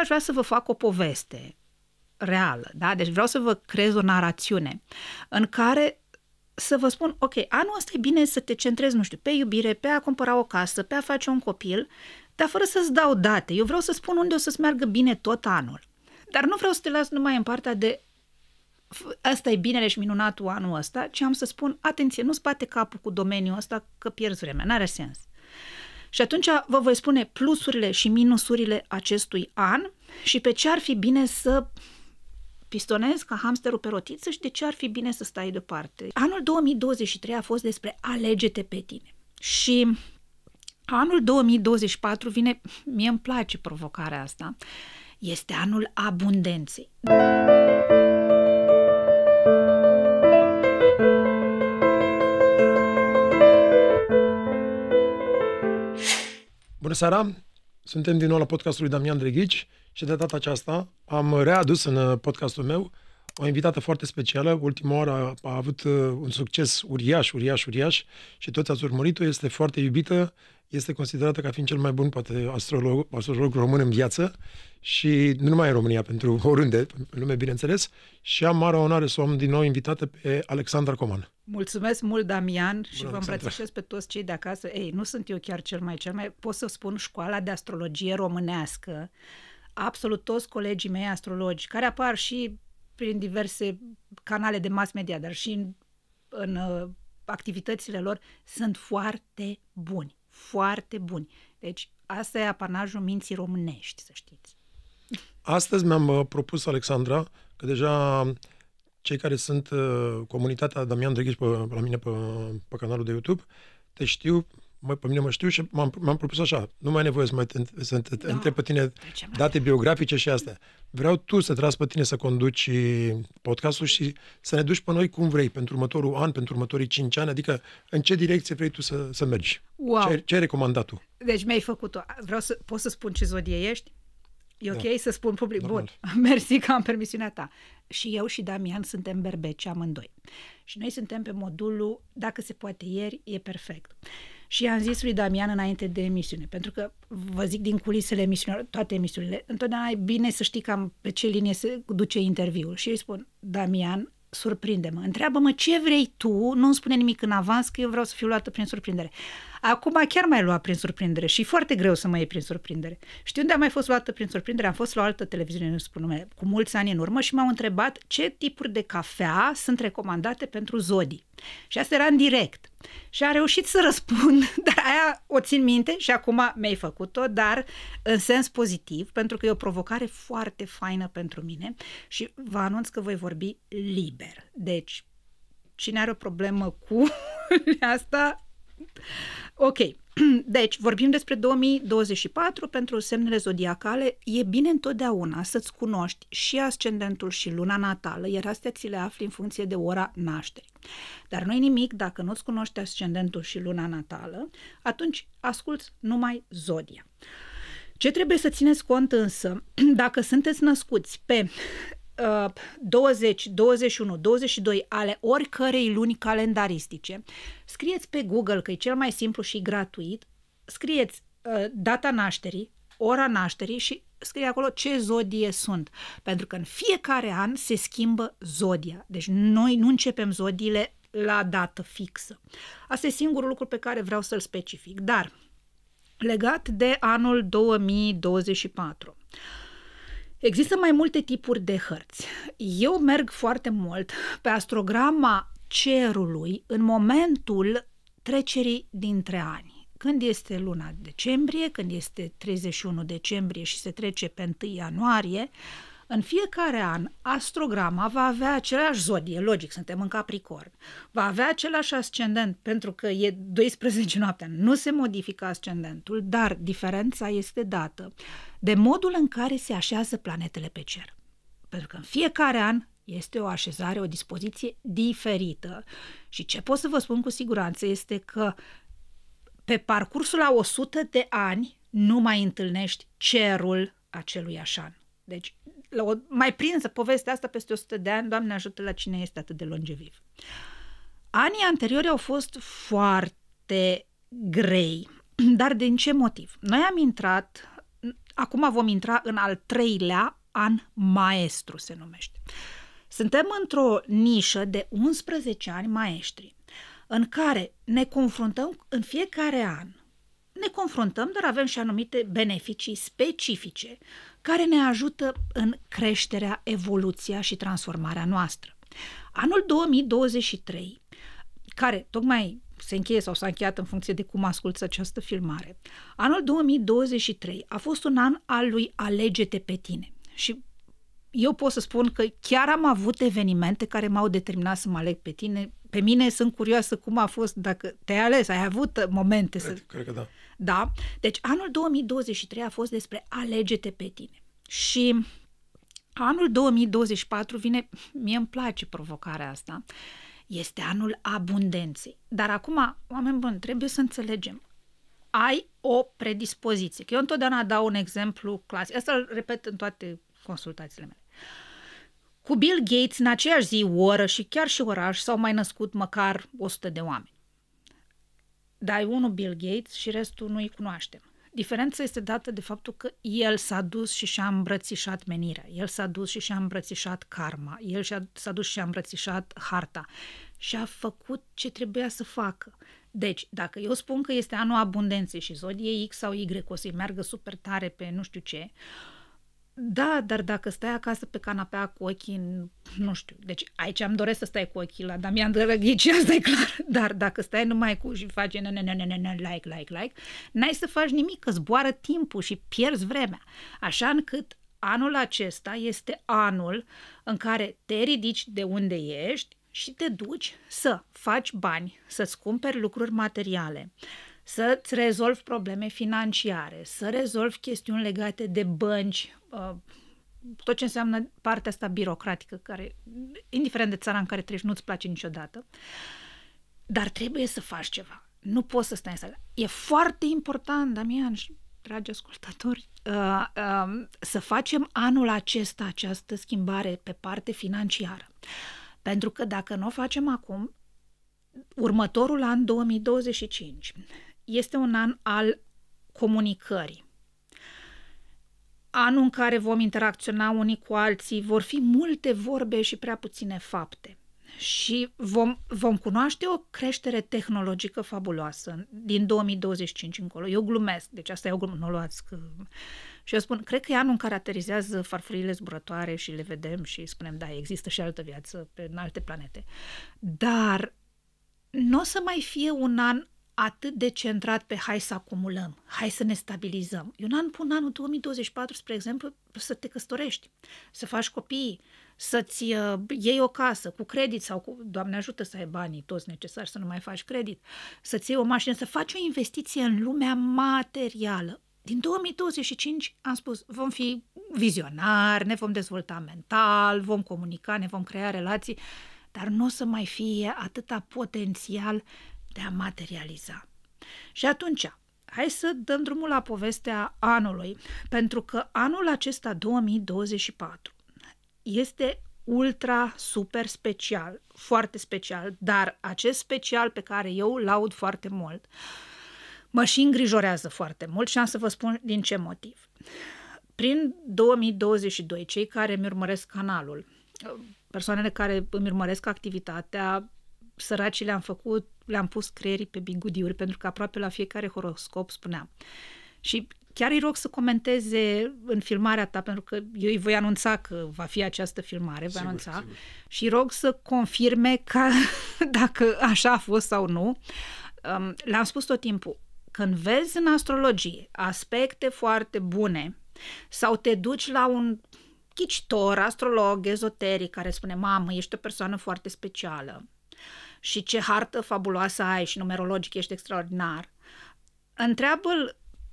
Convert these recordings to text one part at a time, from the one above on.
aș vrea să vă fac o poveste reală, da? Deci vreau să vă creez o narațiune în care să vă spun, ok, anul ăsta e bine să te centrezi, nu știu, pe iubire, pe a cumpăra o casă, pe a face un copil, dar fără să-ți dau date. Eu vreau să spun unde o să-ți meargă bine tot anul. Dar nu vreau să te las numai în partea de asta e binele și minunatul anul ăsta, ci am să spun, atenție, nu spate capul cu domeniul ăsta că pierzi vremea, n-are sens. Și atunci vă voi spune plusurile și minusurile acestui an și pe ce ar fi bine să pistonezi ca hamsterul pe rotiță și de ce ar fi bine să stai deoparte. Anul 2023 a fost despre alege-te pe tine. Și anul 2024 vine, mie îmi place provocarea asta, este anul abundenței. Bună seara! Suntem din nou la podcastul lui Damian Dreghici și de data aceasta am readus în podcastul meu o invitată foarte specială. Ultima oară a, a avut uh, un succes uriaș, uriaș, uriaș și toți ați urmărit-o. Este foarte iubită, este considerată ca fiind cel mai bun, poate, astrolog, astrolog român în viață și nu numai în România, pentru oriunde, în lume, bineînțeles. Și am mare onoare să o am din nou invitată pe Alexandra Coman. Mulțumesc mult, Damian, și Bună, vă îmbrățișez pe toți cei de acasă. Ei, nu sunt eu chiar cel mai cel mai... Pot să spun școala de astrologie românească. Absolut toți colegii mei astrologi, care apar și prin diverse canale de mass media, dar și în, în uh, activitățile lor, sunt foarte buni. Foarte buni. Deci, asta e apanajul minții românești, să știți. Astăzi mi-am uh, propus, Alexandra, că deja cei care sunt uh, comunitatea Damian Drăghici pe, la mine pe, pe canalul de YouTube, te știu, mă, pe mine mă știu și m-am, m-am propus așa, nu mai ai nevoie să, mai te, să te da. întreb pe tine date biografice și astea. Vreau tu să tragi pe tine să conduci podcastul și să ne duci pe noi cum vrei, pentru următorul an, pentru următorii cinci ani, adică în ce direcție vrei tu să, să mergi. Wow. Ce, ce ai recomandat tu? Deci mi-ai făcut-o. Vreau să, pot să spun ce zodie ești? E ok da. să spun public? Normal. Bun, mersi că am permisiunea ta. Și eu și Damian suntem berbeci amândoi. Și noi suntem pe modulul, dacă se poate ieri, e perfect. Și am zis lui Damian înainte de emisiune, pentru că vă zic din culisele emisiunilor, toate emisiunile, întotdeauna e bine să știi cam pe ce linie se duce interviul. Și îi spun, Damian, surprinde-mă, întreabă-mă ce vrei tu, nu-mi spune nimic în avans că eu vreau să fiu luată prin surprindere. Acum chiar mai lua prin surprindere și e foarte greu să mă iei prin surprindere. Știu unde am mai fost luată prin surprindere? Am fost la o altă televiziune, nu spun nume, cu mulți ani în urmă și m-au întrebat ce tipuri de cafea sunt recomandate pentru zodii. Și asta era în direct. Și a reușit să răspund, dar aia o țin minte și acum mi-ai făcut-o, dar în sens pozitiv, pentru că e o provocare foarte faină pentru mine și vă anunț că voi vorbi liber. Deci, cine are o problemă cu asta, Ok, deci vorbim despre 2024 pentru semnele zodiacale. E bine întotdeauna să-ți cunoști și ascendentul și luna natală, iar astea ți le afli în funcție de ora nașterii. Dar nu e nimic dacă nu-ți cunoști ascendentul și luna natală, atunci asculți numai zodia. Ce trebuie să țineți cont însă, dacă sunteți născuți pe 20, 21, 22 ale oricărei luni calendaristice, scrieți pe Google, că e cel mai simplu și gratuit, scrieți uh, data nașterii, ora nașterii și scrie acolo ce zodie sunt. Pentru că în fiecare an se schimbă zodia. Deci noi nu începem zodiile la dată fixă. Asta e singurul lucru pe care vreau să-l specific. Dar, legat de anul 2024, Există mai multe tipuri de hărți. Eu merg foarte mult pe astrograma cerului în momentul trecerii dintre ani. Când este luna decembrie, când este 31 decembrie și se trece pe 1 ianuarie, în fiecare an, astrograma va avea același zodie, logic, suntem în Capricorn, va avea același ascendent, pentru că e 12 noaptea, nu se modifică ascendentul, dar diferența este dată de modul în care se așează planetele pe cer. Pentru că în fiecare an este o așezare, o dispoziție diferită. Și ce pot să vă spun cu siguranță este că pe parcursul la 100 de ani nu mai întâlnești cerul acelui așan. Deci la o, mai prinsă povestea asta peste 100 de ani, Doamne ajută la cine este atât de longeviv. Anii anteriori au fost foarte grei, dar din ce motiv? Noi am intrat acum vom intra în al treilea an maestru, se numește. Suntem într-o nișă de 11 ani maestri, în care ne confruntăm în fiecare an. Ne confruntăm, dar avem și anumite beneficii specifice care ne ajută în creșterea, evoluția și transformarea noastră. Anul 2023, care tocmai se încheie sau s-a încheiat în funcție de cum asculți această filmare. Anul 2023 a fost un an al lui Alege-te pe tine. Și eu pot să spun că chiar am avut evenimente care m-au determinat să mă aleg pe tine. Pe mine sunt curioasă cum a fost, dacă te-ai ales, ai avut momente cred, să... Cred că da. Da. Deci anul 2023 a fost despre alege-te pe tine. Și anul 2024 vine, mie îmi place provocarea asta, este anul abundenței. Dar acum, oameni buni, trebuie să înțelegem. Ai o predispoziție. Că eu întotdeauna dau un exemplu clasic. Asta îl repet în toate consultațiile mele. Cu Bill Gates, în aceeași zi, oră și chiar și oraș, s-au mai născut măcar 100 de oameni. Dai unul Bill Gates și restul nu-i cunoaștem. Diferența este dată de faptul că el s-a dus și și-a îmbrățișat menirea, el s-a dus și și-a îmbrățișat karma, el s-a dus și și-a îmbrățișat harta și a făcut ce trebuia să facă. Deci, dacă eu spun că este anul abundenței și zodie X sau Y o să-i meargă super tare pe nu știu ce, da, dar dacă stai acasă pe canapea cu ochii, nu știu, deci aici am doresc să stai cu ochii la Damian Drăghici, asta e clar, dar dacă stai numai cu și faci ne, ne, ne, ne, ne, like, like, like, n-ai să faci nimic, că zboară timpul și pierzi vremea. Așa încât anul acesta este anul în care te ridici de unde ești și te duci să faci bani, să-ți cumperi lucruri materiale, să-ți rezolvi probleme financiare, să rezolvi chestiuni legate de bănci, uh, tot ce înseamnă partea asta birocratică, care, indiferent de țara în care treci, nu-ți place niciodată, dar trebuie să faci ceva. Nu poți să stai în sală. E foarte important, Damian și dragi ascultători, uh, uh, să facem anul acesta această schimbare pe parte financiară. Pentru că dacă nu o facem acum, următorul an 2025 este un an al comunicării. Anul în care vom interacționa unii cu alții, vor fi multe vorbe și prea puține fapte. Și vom, vom cunoaște o creștere tehnologică fabuloasă din 2025 încolo. Eu glumesc, deci asta e o glumă, nu o luați că... Și eu spun, cred că e anul în care aterizează farfurile zburătoare și le vedem și spunem, da, există și altă viață pe în alte planete. Dar nu o să mai fie un an atât de centrat pe hai să acumulăm, hai să ne stabilizăm. Eu n-am pun anul 2024, spre exemplu, să te căsătorești, să faci copii, să-ți uh, iei o casă cu credit sau cu, Doamne ajută să ai banii toți necesari să nu mai faci credit, să-ți iei o mașină, să faci o investiție în lumea materială. Din 2025 am spus, vom fi vizionari, ne vom dezvolta mental, vom comunica, ne vom crea relații, dar nu o să mai fie atâta potențial de a materializa. Și atunci, hai să dăm drumul la povestea anului, pentru că anul acesta 2024 este ultra super special, foarte special, dar acest special pe care eu îl laud foarte mult, mă și îngrijorează foarte mult și am să vă spun din ce motiv. Prin 2022, cei care îmi urmăresc canalul, persoanele care îmi urmăresc activitatea, săracii le-am făcut, le-am pus creierii pe bigudiuri, pentru că aproape la fiecare horoscop spuneam. Și chiar îi rog să comenteze în filmarea ta, pentru că eu îi voi anunța că va fi această filmare, voi sigur, anunța, sigur. și rog să confirme ca, dacă așa a fost sau nu. Um, le-am spus tot timpul, când vezi în astrologie aspecte foarte bune sau te duci la un ghicitor, astrolog, ezoteric, care spune, mamă, ești o persoană foarte specială, și ce hartă fabuloasă ai și numerologic ești extraordinar. întreabă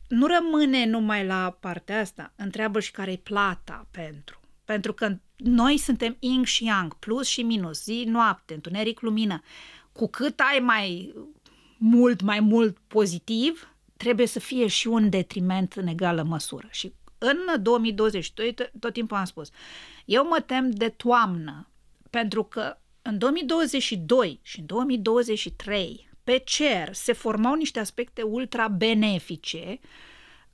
nu rămâne numai la partea asta, întreabă și care e plata pentru. Pentru că noi suntem yin și yang, plus și minus, zi, noapte, întuneric, lumină. Cu cât ai mai mult, mai mult pozitiv, trebuie să fie și un detriment în egală măsură. Și în 2022, tot timpul am spus, eu mă tem de toamnă, pentru că în 2022 și în 2023, pe cer se formau niște aspecte ultra benefice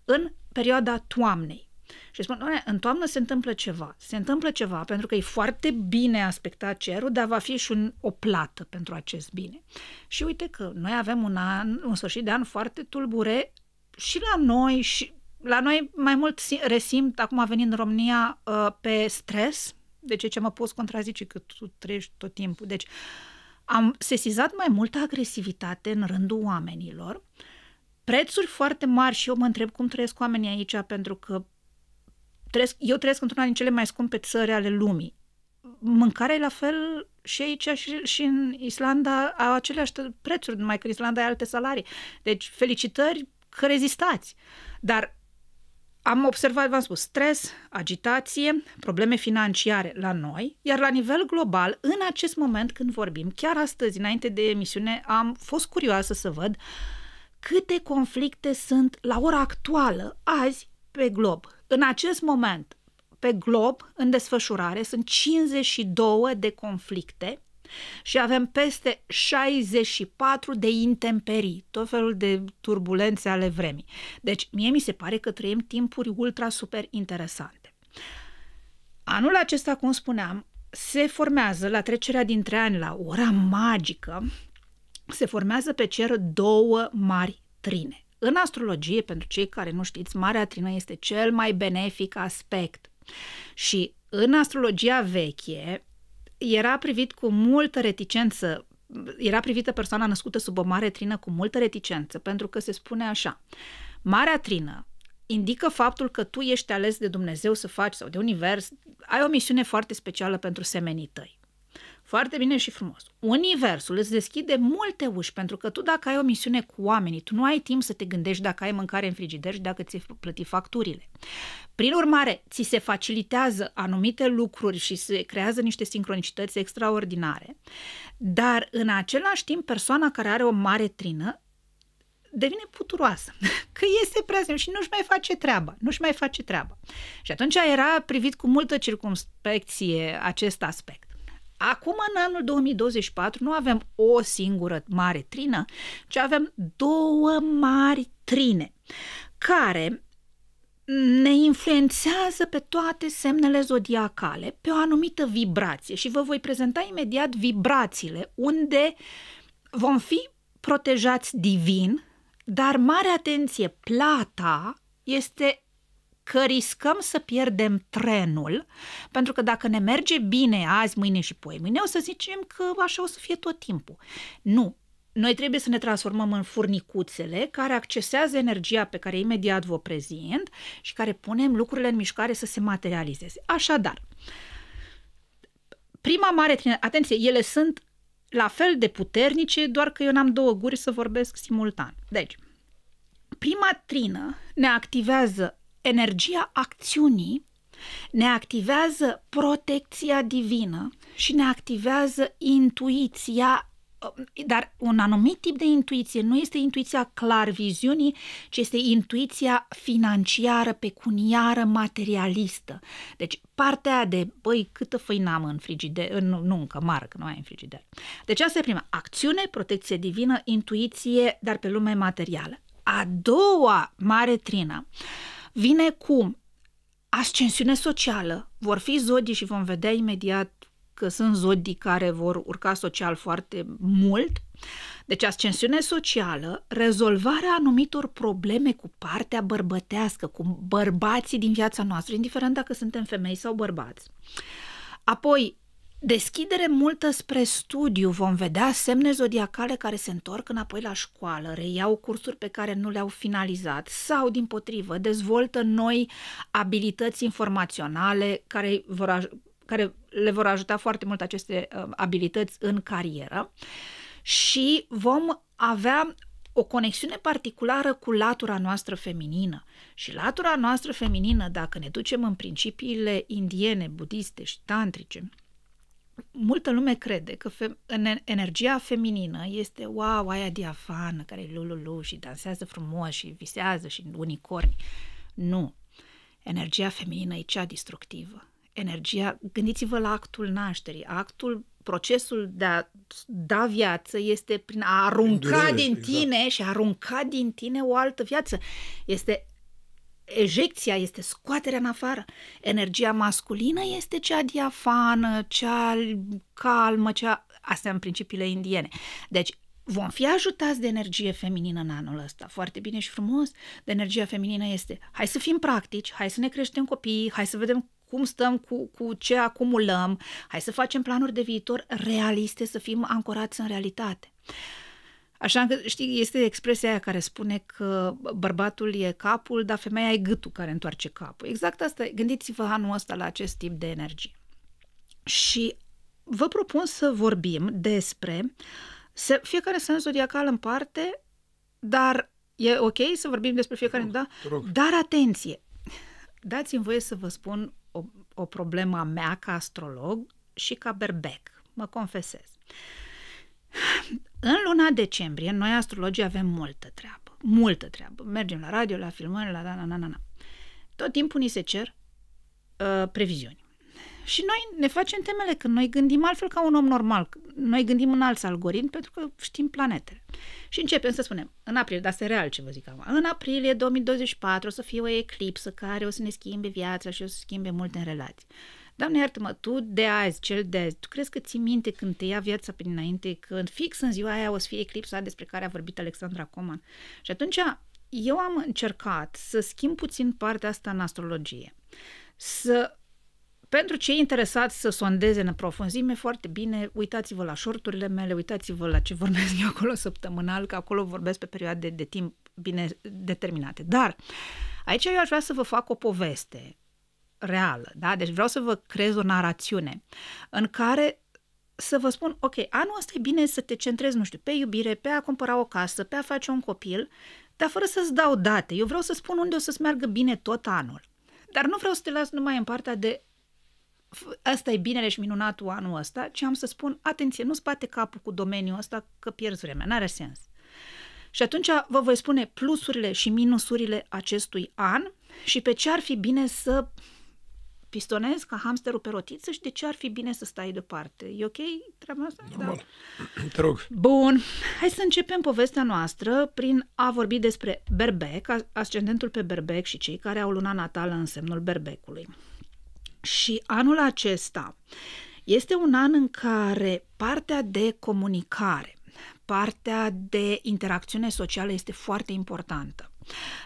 în perioada toamnei. Și spun, doamne, în toamnă se întâmplă ceva. Se întâmplă ceva pentru că e foarte bine aspectat cerul, dar va fi și un, o plată pentru acest bine. Și uite că noi avem un an, un sfârșit de an foarte tulbure și la noi și la noi mai mult resimt, acum venind în România, uh, pe stres, de ce mă poți contrazice că tu trăiești tot timpul. Deci am sesizat mai multă agresivitate în rândul oamenilor, prețuri foarte mari și eu mă întreb cum trăiesc oamenii aici, pentru că trăiesc, eu trăiesc într-una din cele mai scumpe țări ale lumii. Mâncarea e la fel și aici și, și în Islanda au aceleași prețuri, numai că în Islanda ai alte salarii. Deci felicitări că rezistați. Dar am observat, v-am spus, stres, agitație, probleme financiare la noi, iar la nivel global, în acest moment când vorbim, chiar astăzi, înainte de emisiune, am fost curioasă să văd câte conflicte sunt la ora actuală, azi, pe glob. În acest moment, pe glob, în desfășurare, sunt 52 de conflicte și avem peste 64 de intemperii, tot felul de turbulențe ale vremii. Deci, mie mi se pare că trăim timpuri ultra super interesante. Anul acesta, cum spuneam, se formează la trecerea dintre ani la ora magică, se formează pe cer două mari trine. În astrologie, pentru cei care nu știți, Marea Trină este cel mai benefic aspect. Și în astrologia veche, era privit cu multă reticență, era privită persoana născută sub o mare trină cu multă reticență, pentru că se spune așa, Marea trină indică faptul că tu ești ales de Dumnezeu să faci sau de univers, ai o misiune foarte specială pentru semenii tăi. Foarte bine și frumos. Universul îți deschide multe uși, pentru că tu dacă ai o misiune cu oamenii, tu nu ai timp să te gândești dacă ai mâncare în frigider și dacă ți-ai plătit facturile. Prin urmare, ți se facilitează anumite lucruri și se creează niște sincronicități extraordinare, dar în același timp persoana care are o mare trină devine puturoasă, că este prea și nu-și mai face treaba, nu-și mai face treaba. Și atunci era privit cu multă circumspecție acest aspect. Acum, în anul 2024, nu avem o singură mare trină, ci avem două mari trine care ne influențează pe toate semnele zodiacale pe o anumită vibrație. Și vă voi prezenta imediat vibrațiile unde vom fi protejați divin, dar mare atenție, plata este că riscăm să pierdem trenul, pentru că dacă ne merge bine azi, mâine și poi mâine, o să zicem că așa o să fie tot timpul. Nu, noi trebuie să ne transformăm în furnicuțele care accesează energia pe care imediat vă prezint și care punem lucrurile în mișcare să se materializeze. Așadar, prima mare trină, atenție, ele sunt la fel de puternice, doar că eu n-am două guri să vorbesc simultan. Deci, prima trină ne activează energia acțiunii ne activează protecția divină și ne activează intuiția dar un anumit tip de intuiție nu este intuiția clar viziunii, ci este intuiția financiară, pecuniară, materialistă. Deci partea de, băi, câtă făină am în frigider, nu, nu încă mară, că nu ai în frigider. Deci asta e prima. Acțiune, protecție divină, intuiție, dar pe lume materială. A doua mare trină vine cu ascensiune socială. Vor fi zodii și vom vedea imediat că sunt zodii care vor urca social foarte mult. Deci ascensiune socială, rezolvarea anumitor probleme cu partea bărbătească, cu bărbații din viața noastră, indiferent dacă suntem femei sau bărbați. Apoi, Deschidere multă spre studiu, vom vedea semne zodiacale care se întorc înapoi la școală, reiau cursuri pe care nu le-au finalizat sau, din potrivă, dezvoltă noi abilități informaționale care, vor, care le vor ajuta foarte mult aceste uh, abilități în carieră și vom avea o conexiune particulară cu latura noastră feminină. Și latura noastră feminină, dacă ne ducem în principiile indiene, budiste și tantrice, multă lume crede că fe- energia feminină este wow, aia diafană care e lululu și dansează frumos și visează și unicorni. Nu. Energia feminină e cea destructivă. Energia, gândiți-vă la actul nașterii. Actul, procesul de a da viață este prin a arunca Durere, din exact. tine exact. și a arunca din tine o altă viață. Este ejecția este scoaterea în afară. Energia masculină este cea diafană, cea calmă, cea... Astea în principiile indiene. Deci, vom fi ajutați de energie feminină în anul ăsta. Foarte bine și frumos. De energia feminină este hai să fim practici, hai să ne creștem copiii, hai să vedem cum stăm cu, cu ce acumulăm, hai să facem planuri de viitor realiste, să fim ancorați în realitate. Așa că, știi, este expresia aia care spune că bărbatul e capul, dar femeia e gâtul care întoarce capul. Exact asta, gândiți-vă anul ăsta la acest tip de energie. Și vă propun să vorbim despre să, fiecare semn zodiacal în parte, dar e ok să vorbim despre fiecare, da? Dar atenție! Dați-mi voie să vă spun o, o problemă a mea ca astrolog și ca berbec. Mă confesez. În luna decembrie, noi astrologii avem multă treabă. Multă treabă. Mergem la radio, la filmări, la na, na, na, na. Tot timpul ni se cer uh, previziuni. Și noi ne facem temele când noi gândim altfel ca un om normal. Noi gândim în alți algoritmi pentru că știm planetele. Și începem să spunem, în aprilie, dar este real ce vă zic acum, în aprilie 2024 o să fie o eclipsă care o să ne schimbe viața și o să schimbe multe în relații. Doamne iartă-mă, tu de azi, cel de azi, tu crezi că ții minte când te ia viața pe dinainte, când fix în ziua aia o să fie eclipsa despre care a vorbit Alexandra Coman? Și atunci eu am încercat să schimb puțin partea asta în astrologie. Să pentru cei interesați să sondeze în profunzime, foarte bine, uitați-vă la shorturile mele, uitați-vă la ce vorbesc eu acolo săptămânal, că acolo vorbesc pe perioade de timp bine determinate. Dar aici eu aș vrea să vă fac o poveste reală, da? Deci vreau să vă creez o narațiune în care să vă spun, ok, anul ăsta e bine să te centrezi, nu știu, pe iubire, pe a cumpăra o casă, pe a face un copil, dar fără să-ți dau date. Eu vreau să spun unde o să-ți meargă bine tot anul. Dar nu vreau să te las numai în partea de asta e binele și minunatul anul ăsta, ci am să spun, atenție, nu spate capul cu domeniul ăsta că pierzi vremea, n-are sens. Și atunci vă voi spune plusurile și minusurile acestui an și pe ce ar fi bine să pistonezi ca hamsterul pe rotiță și de ce ar fi bine să stai deoparte. E ok treaba asta? Normal. Da. Te rog. Bun. Hai să începem povestea noastră prin a vorbi despre berbec, ascendentul pe berbec și cei care au luna natală în semnul berbecului. Și anul acesta este un an în care partea de comunicare, partea de interacțiune socială este foarte importantă.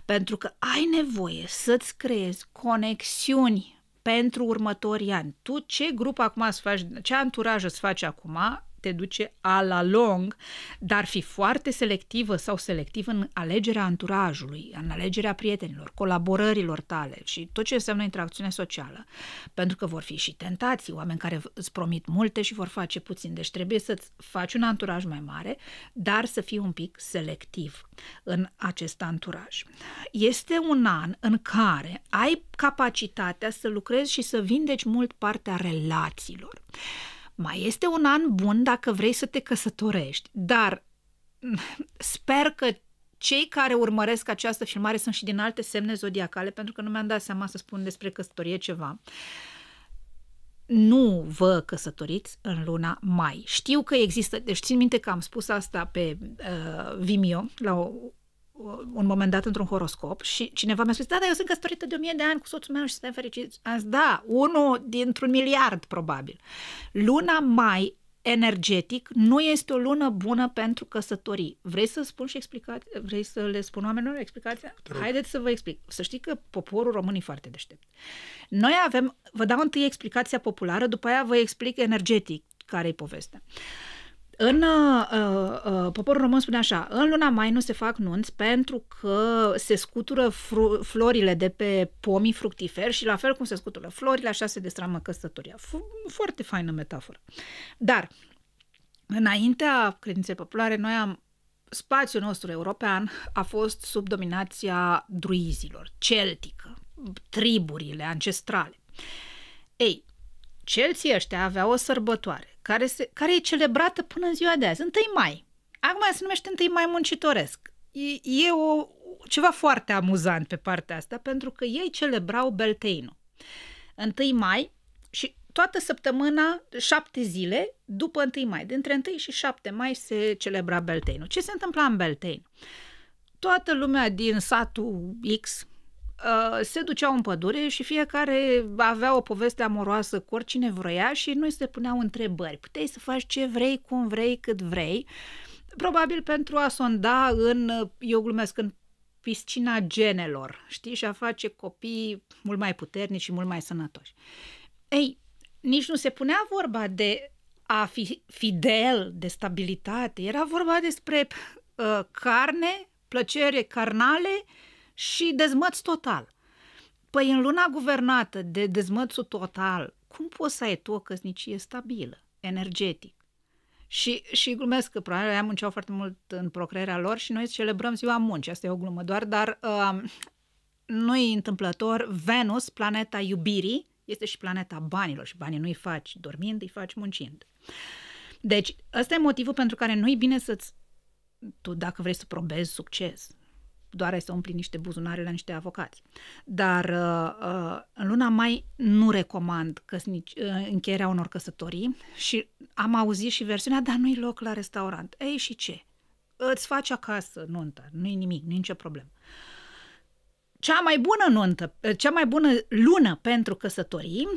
Pentru că ai nevoie să-ți creezi conexiuni pentru următorii ani. Tu ce grup acum îți faci, ce anturaj îți faci acum, te duce a la long, dar fi foarte selectivă sau selectiv în alegerea anturajului, în alegerea prietenilor, colaborărilor tale și tot ce înseamnă interacțiune socială. Pentru că vor fi și tentații, oameni care îți promit multe și vor face puțin. Deci trebuie să-ți faci un anturaj mai mare, dar să fii un pic selectiv în acest anturaj. Este un an în care ai capacitatea să lucrezi și să vindeci mult partea relațiilor. Mai este un an bun dacă vrei să te căsătorești, dar sper că cei care urmăresc această filmare sunt și din alte semne zodiacale, pentru că nu mi-am dat seama să spun despre căsătorie ceva. Nu vă căsătoriți în luna mai. Știu că există, deci țin minte că am spus asta pe uh, Vimeo, la o, un moment dat într-un horoscop și cineva mi-a spus, da, dar eu sunt căsătorită de o mie de ani cu soțul meu și suntem fericiți. Am zis, da, unul dintr-un miliard, probabil. Luna mai energetic nu este o lună bună pentru căsătorii. Vrei să spun și explicați? Vrei să le spun oamenilor explicația? Haideți să vă explic. Să știi că poporul român e foarte deștept. Noi avem, vă dau întâi explicația populară, după aia vă explic energetic care e povestea. Uh, în uh, uh, poporul român spune așa, în luna mai nu se fac nunți pentru că se scutură fru- florile de pe pomii fructiferi și la fel cum se scutură florile, așa se destramă căsătoria. F- foarte faină metaforă. Dar, înaintea credinței populare, noi am spațiul nostru european a fost sub dominația druizilor, celtică, triburile ancestrale. Ei, celții ăștia aveau o sărbătoare care, se, care e celebrată până în ziua de azi, 1 mai. Acum se numește 1 mai muncitoresc. E, e o, ceva foarte amuzant pe partea asta, pentru că ei celebrau Belteinul. 1 mai și toată săptămâna, șapte zile, după 1 mai, dintre 1 și 7 mai se celebra Belteinul. Ce se întâmpla în Beltein? Toată lumea din satul X uh, se duceau în pădure și fiecare avea o poveste amoroasă cu oricine vroia și nu se puneau întrebări. Puteai să faci ce vrei, cum vrei, cât vrei. Probabil pentru a sonda în, eu glumesc, în piscina genelor, știi, și a face copii mult mai puternici și mult mai sănătoși. Ei, nici nu se punea vorba de a fi fidel, de stabilitate, era vorba despre uh, carne, plăcere carnale și dezmăț total. Păi în luna guvernată de dezmățul total, cum poți să ai tu o căsnicie stabilă, energetic? Și, și glumesc că probabil aia munceau foarte mult în procrearea lor și noi celebrăm ziua muncii, asta e o glumă doar, dar uh, nu e întâmplător, Venus, planeta iubirii, este și planeta banilor și banii nu-i faci dormind, îi faci muncind. Deci, ăsta e motivul pentru care nu e bine să-ți, tu dacă vrei să probezi succes, doar ai să umpli niște buzunare la niște avocați. Dar uh, uh, în luna mai nu recomand căsnici, uh, încheierea unor căsătorii și am auzit și versiunea, dar nu-i loc la restaurant. Ei, și ce? Îți faci acasă nunta, nu-i nimic, nu-i nicio problemă. Cea mai bună nuntă, cea mai bună lună pentru căsătorii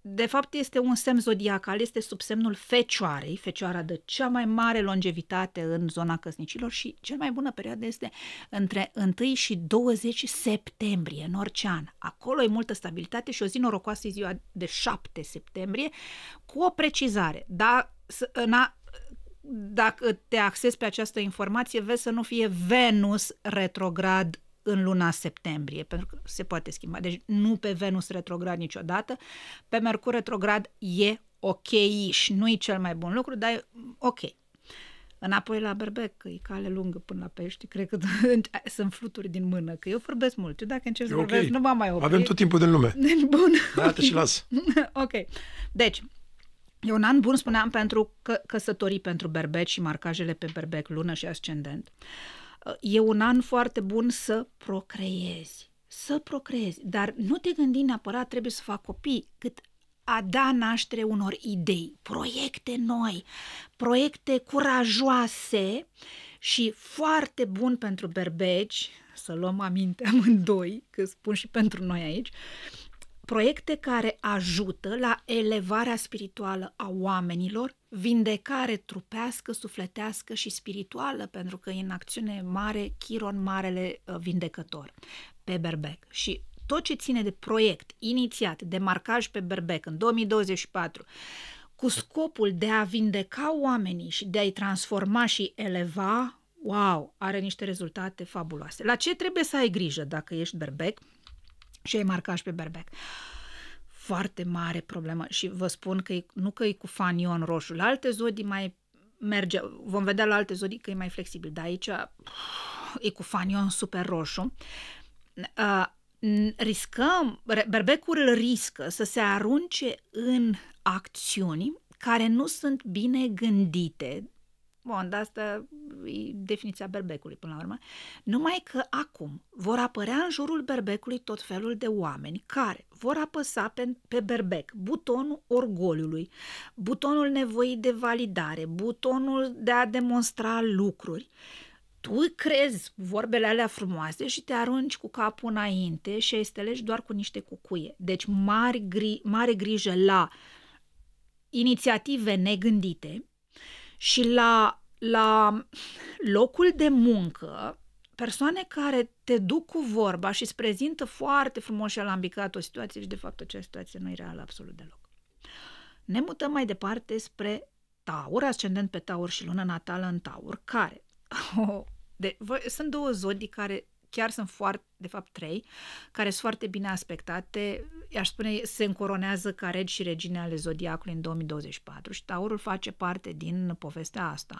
de fapt este un semn zodiacal, este sub semnul Fecioarei, Fecioara de cea mai mare longevitate în zona căsnicilor și cea mai bună perioadă este între 1 și 20 septembrie, în orice an. Acolo e multă stabilitate și o zi norocoasă e ziua de 7 septembrie, cu o precizare. Da, na, dacă te axezi pe această informație, vezi să nu fie Venus retrograd în luna septembrie, pentru că se poate schimba. Deci nu pe Venus retrograd niciodată, pe Mercur retrograd e ok și nu e cel mai bun lucru, dar e ok. Înapoi la berbec, că e cale lungă până la pești, cred că sunt fluturi din mână, că eu vorbesc mult. Eu dacă încerc să okay. vorbesc, nu mă mai opri. Avem tot timpul din lume. Deci, bun. Da, te și las. ok. Deci, E un an bun, spuneam, pentru că, căsătorii pentru berbec și marcajele pe berbec, lună și ascendent e un an foarte bun să procreezi. Să procreezi, dar nu te gândi neapărat trebuie să fac copii, cât a da naștere unor idei, proiecte noi, proiecte curajoase și foarte bun pentru berbeci, să luăm aminte amândoi, că spun și pentru noi aici, proiecte care ajută la elevarea spirituală a oamenilor, vindecare trupească, sufletească și spirituală, pentru că e în acțiune mare Chiron, marele uh, vindecător, pe berbec. Și tot ce ține de proiect inițiat, de marcaj pe berbec în 2024, cu scopul de a vindeca oamenii și de a-i transforma și eleva, wow, are niște rezultate fabuloase. La ce trebuie să ai grijă dacă ești berbec? și ai marcaj pe berbec. Foarte mare problemă și vă spun că e, nu că e cu fanion roșu. La alte zodii mai merge, vom vedea la alte zodii că e mai flexibil, dar aici e cu fanion super roșu. Uh, riscăm, berbecul riscă să se arunce în acțiuni care nu sunt bine gândite Bun, dar asta e definiția berbecului până la urmă. Numai că acum vor apărea în jurul berbecului tot felul de oameni care vor apăsa pe, pe berbec butonul orgoliului, butonul nevoii de validare, butonul de a demonstra lucruri. Tu crezi vorbele alea frumoase și te arunci cu capul înainte și ai stelegi doar cu niște cucuie. Deci mare, gri, mare grijă la inițiative negândite, și la, la locul de muncă, persoane care te duc cu vorba și îți prezintă foarte frumos și alambicat o situație și de fapt acea situație nu e reală absolut deloc. Ne mutăm mai departe spre Taur, ascendent pe Taur și lună natală în Taur, care oh, de, voi, sunt două zodii care chiar sunt foarte, de fapt trei, care sunt foarte bine aspectate. Aș spune, se încoronează ca regi și regine ale zodiacului în 2024 și Taurul face parte din povestea asta.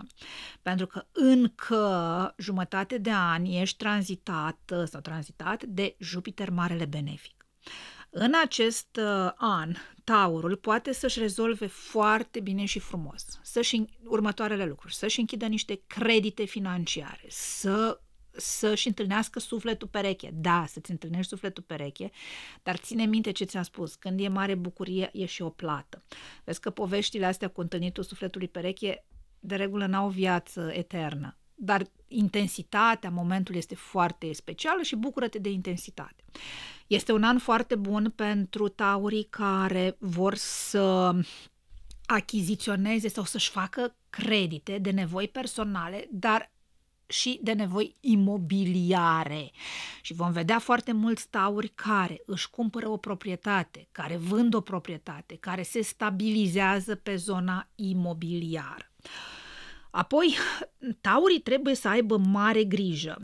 Pentru că încă jumătate de ani ești tranzitat sau tranzitat de Jupiter Marele Benefic. În acest uh, an, Taurul poate să-și rezolve foarte bine și frumos să-și următoarele lucruri, să-și închidă niște credite financiare, să să-și întâlnească sufletul pereche. Da, să-ți întâlnești sufletul pereche, dar ține minte ce ți-am spus, când e mare bucurie, e și o plată. Vezi că poveștile astea cu întâlnitul sufletului pereche de regulă n-au viață eternă. dar intensitatea momentului este foarte specială și bucură-te de intensitate. Este un an foarte bun pentru taurii care vor să achiziționeze sau să-și facă credite de nevoi personale, dar și de nevoi imobiliare. Și vom vedea foarte mulți tauri care își cumpără o proprietate, care vând o proprietate, care se stabilizează pe zona imobiliară. Apoi, taurii trebuie să aibă mare grijă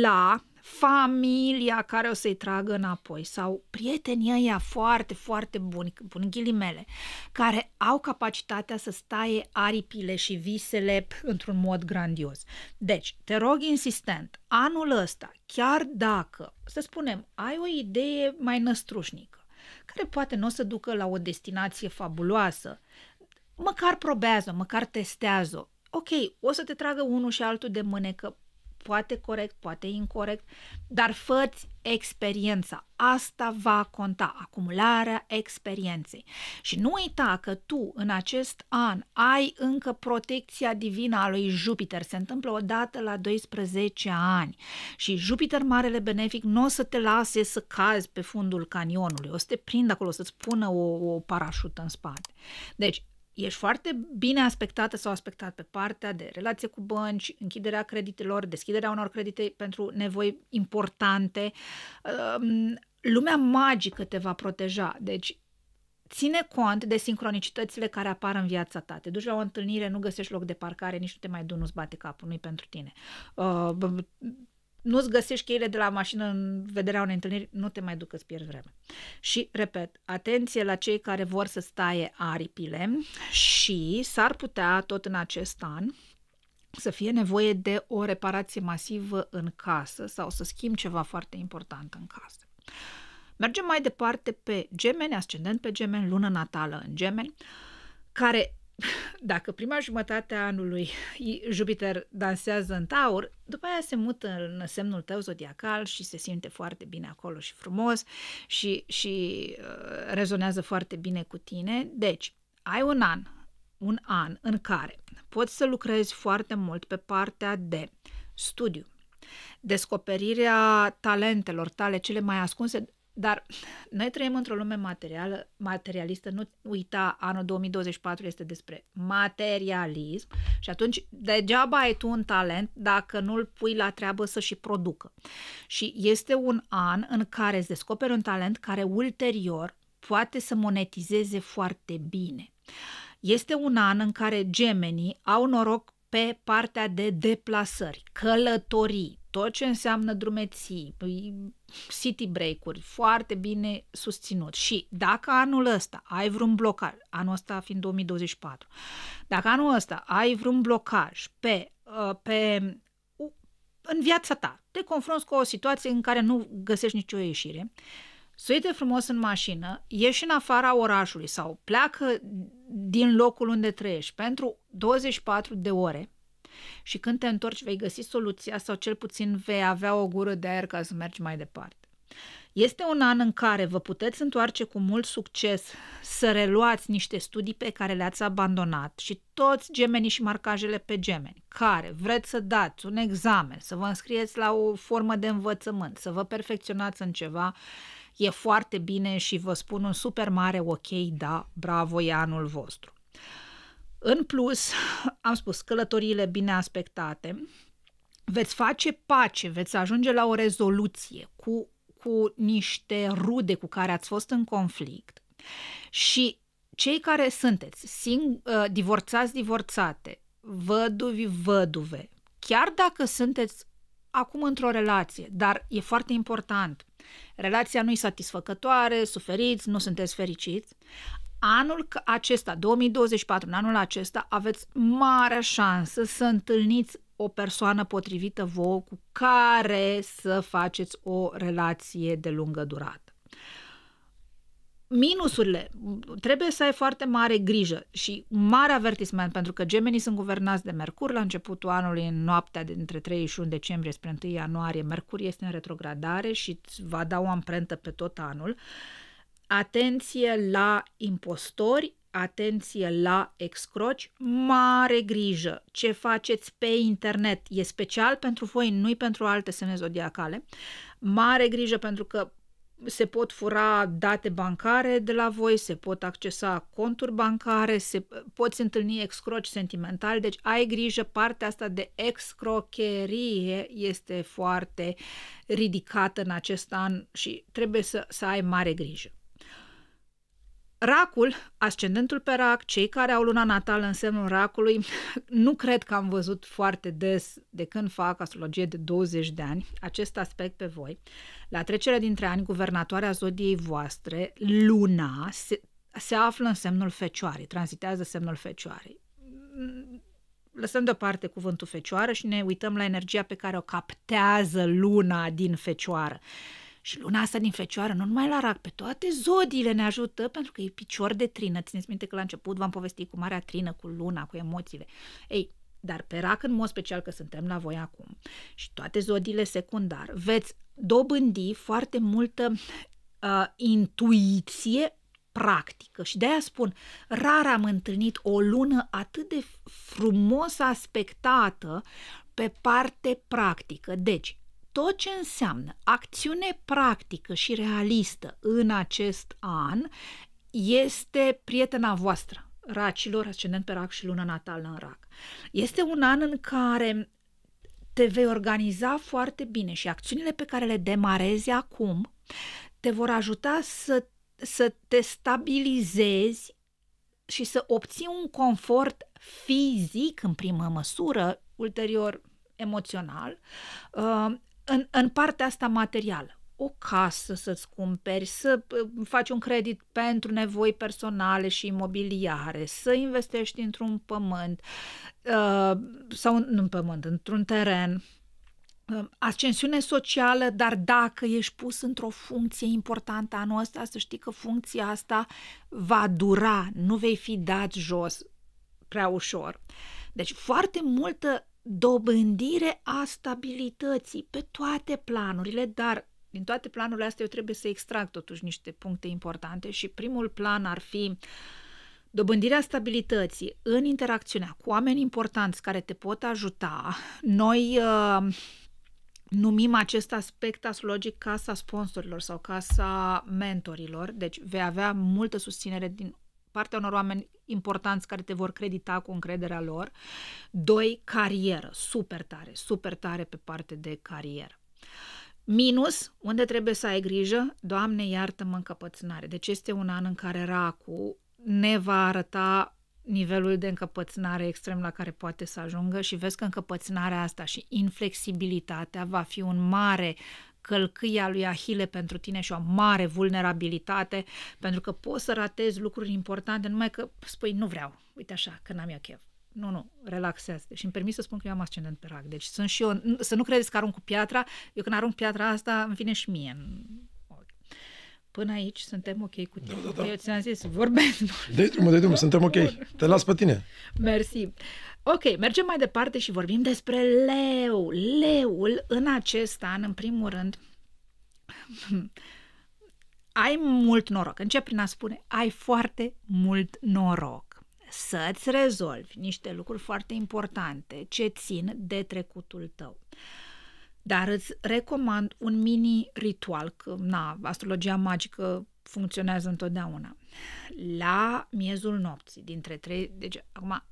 la familia care o să-i tragă înapoi sau prietenii ăia foarte, foarte buni, pun ghilimele, care au capacitatea să staie aripile și visele într-un mod grandios. Deci, te rog insistent, anul ăsta, chiar dacă, să spunem, ai o idee mai năstrușnică, care poate nu o să ducă la o destinație fabuloasă, măcar probează, măcar testează. Ok, o să te tragă unul și altul de mânecă, poate corect, poate incorrect, dar făți experiența. Asta va conta, acumularea experienței. Și nu uita că tu în acest an ai încă protecția divină a lui Jupiter. Se întâmplă o dată la 12 ani și Jupiter, marele benefic, nu o să te lase să cazi pe fundul canionului, o să te prindă acolo, o să-ți pună o, o parașută în spate. Deci, ești foarte bine aspectată sau aspectat pe partea de relație cu bănci, închiderea creditelor, deschiderea unor credite pentru nevoi importante. Um, lumea magică te va proteja. Deci, ține cont de sincronicitățile care apar în viața ta. Te duci la o întâlnire, nu găsești loc de parcare, nici nu te mai du, nu-ți bate capul, nu-i pentru tine. Uh, nu-ți găsești cheile de la mașină în vederea unei întâlniri, nu te mai duc, îți pierzi vreme. Și, repet, atenție la cei care vor să staie aripile și s-ar putea tot în acest an să fie nevoie de o reparație masivă în casă sau să schimbi ceva foarte important în casă. Mergem mai departe pe gemeni, ascendent pe gemeni, lună natală în gemeni, care dacă prima jumătate a anului Jupiter dansează în taur, după aia se mută în semnul tău zodiacal și se simte foarte bine acolo și frumos și, și uh, rezonează foarte bine cu tine. Deci, ai un an, un an în care poți să lucrezi foarte mult pe partea de studiu, descoperirea talentelor tale cele mai ascunse, dar noi trăim într-o lume materială, materialistă, nu uita, anul 2024 este despre materialism și atunci degeaba ai tu un talent dacă nu-l pui la treabă să și producă. Și este un an în care îți descoperi un talent care ulterior poate să monetizeze foarte bine. Este un an în care gemenii au noroc pe partea de deplasări, călătorii, tot ce înseamnă drumeții, city break-uri, foarte bine susținut. Și dacă anul ăsta ai vreun blocaj, anul ăsta fiind 2024, dacă anul ăsta ai vreun blocaj pe, uh, pe în viața ta, te confrunți cu o situație în care nu găsești nicio ieșire, suite frumos în mașină, ieși în afara orașului sau pleacă din locul unde trăiești pentru 24 de ore și când te întorci vei găsi soluția sau cel puțin vei avea o gură de aer ca să mergi mai departe. Este un an în care vă puteți întoarce cu mult succes să reluați niște studii pe care le-ați abandonat și toți gemenii și marcajele pe gemeni, care vreți să dați un examen, să vă înscrieți la o formă de învățământ, să vă perfecționați în ceva, e foarte bine și vă spun un super mare ok, da, bravo, e anul vostru. În plus, am spus, călătoriile bine aspectate, veți face pace, veți ajunge la o rezoluție cu, cu niște rude cu care ați fost în conflict și cei care sunteți sing- uh, divorțați, divorțate, văduvi, văduve, chiar dacă sunteți acum într-o relație, dar e foarte important, relația nu e satisfăcătoare, suferiți, nu sunteți fericiți, anul acesta, 2024, în anul acesta, aveți mare șansă să întâlniți o persoană potrivită vouă cu care să faceți o relație de lungă durată. Minusurile, trebuie să ai foarte mare grijă și mare avertisment, pentru că gemenii sunt guvernați de Mercur la începutul anului, în noaptea de între 31 decembrie spre 1 ianuarie. Mercur este în retrogradare și va da o amprentă pe tot anul. Uh, atenție la impostori, atenție la excroci, mare grijă ce faceți pe internet. E special pentru voi, nu pentru alte semne zodiacale. Mare grijă pentru că se pot fura date bancare de la voi, se pot accesa conturi bancare, se poți întâlni excroci sentimentali, deci ai grijă, partea asta de excrocherie este foarte ridicată în acest an și trebuie să, să ai mare grijă. Racul, ascendentul pe rac, cei care au luna natală în semnul racului, nu cred că am văzut foarte des de când fac astrologie de 20 de ani acest aspect pe voi. La trecerea dintre ani, guvernatoarea zodiei voastre, luna, se, se află în semnul fecioarei, tranzitează semnul fecioarei. Lăsăm deoparte cuvântul fecioară și ne uităm la energia pe care o captează luna din fecioară. Și luna asta din fecioară, nu numai la rac, pe toate zodiile ne ajută, pentru că e picior de trină. Țineți minte că la început v-am povestit cu marea trină, cu luna, cu emoțiile. Ei, dar pe rac în mod special că suntem la voi acum și toate zodiile secundar, veți dobândi foarte multă uh, intuiție practică și de-aia spun, rar am întâlnit o lună atât de frumos aspectată pe parte practică. Deci, tot ce înseamnă acțiune practică și realistă în acest an este prietena voastră, racilor, ascendent pe rac și luna natală în rac. Este un an în care te vei organiza foarte bine și acțiunile pe care le demarezi acum te vor ajuta să, să te stabilizezi și să obții un confort fizic în primă măsură, ulterior emoțional, uh, în, în partea asta materială. O casă să-ți cumperi, să faci un credit pentru nevoi personale și imobiliare, să investești într-un pământ uh, sau nu în pământ, într-un teren, uh, ascensiune socială, dar dacă ești pus într-o funcție importantă anul ăsta, să știi că funcția asta va dura, nu vei fi dat jos prea ușor. Deci foarte multă dobândire a stabilității pe toate planurile, dar din toate planurile astea eu trebuie să extrag totuși niște puncte importante și primul plan ar fi dobândirea stabilității în interacțiunea cu oameni importanți care te pot ajuta. Noi uh, numim acest aspect astrologic casa sponsorilor sau casa mentorilor, deci vei avea multă susținere din partea unor oameni importanți care te vor credita cu încrederea lor. Doi, carieră, super tare, super tare pe parte de carieră. Minus, unde trebuie să ai grijă, Doamne iartă-mă încăpățânare. Deci este un an în care racu ne va arăta nivelul de încăpățânare extrem la care poate să ajungă și vezi că încăpățânarea asta și inflexibilitatea va fi un mare călcâia lui Ahile pentru tine și o mare vulnerabilitate, pentru că poți să ratezi lucruri importante, numai că spui, nu vreau, uite așa, că n-am eu chef. Nu, nu, relaxează Și îmi permis să spun că eu am ascendent pe rac. Deci sunt și eu, să nu credeți că arunc cu piatra, eu când arunc piatra asta îmi vine și mie în Până aici suntem ok cu tine. Da, da, da. Eu ți-am zis, vorbesc. Dă-i drumul, dă drumul, suntem ok. Te las pe tine. Mersi. Ok, mergem mai departe și vorbim despre leu. Leul în acest an, în primul rând, ai mult noroc. Încep prin a spune, ai foarte mult noroc să-ți rezolvi niște lucruri foarte importante ce țin de trecutul tău. Dar îți recomand un mini ritual, că na, astrologia magică funcționează întotdeauna. La miezul nopții, dintre trei... Deci, acum,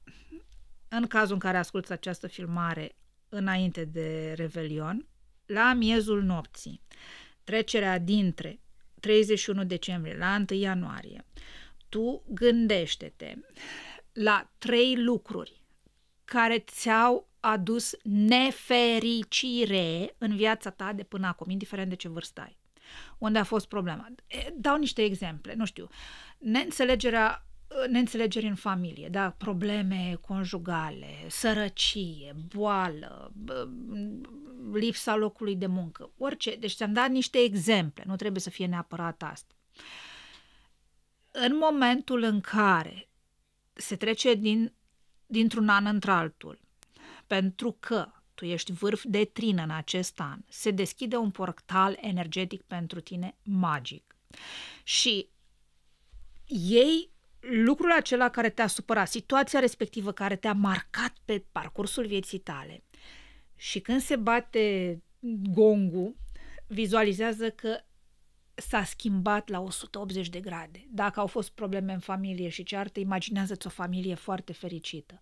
în cazul în care asculți această filmare înainte de Revelion, la miezul nopții, trecerea dintre 31 decembrie la 1 ianuarie, tu gândește-te la trei lucruri care ți-au adus nefericire în viața ta de până acum, indiferent de ce vârstă ai. Unde a fost problema? Dau niște exemple, nu știu, neînțelegerea neînțelegeri în familie, da, probleme conjugale, sărăcie, boală, lipsa locului de muncă, orice. Deci ți-am dat niște exemple, nu trebuie să fie neapărat asta. În momentul în care se trece din, dintr-un an într-altul, pentru că tu ești vârf de trină în acest an, se deschide un portal energetic pentru tine magic. Și ei lucrul acela care te-a supărat, situația respectivă care te-a marcat pe parcursul vieții tale și când se bate gongul, vizualizează că s-a schimbat la 180 de grade. Dacă au fost probleme în familie și ceartă, imaginează-ți o familie foarte fericită.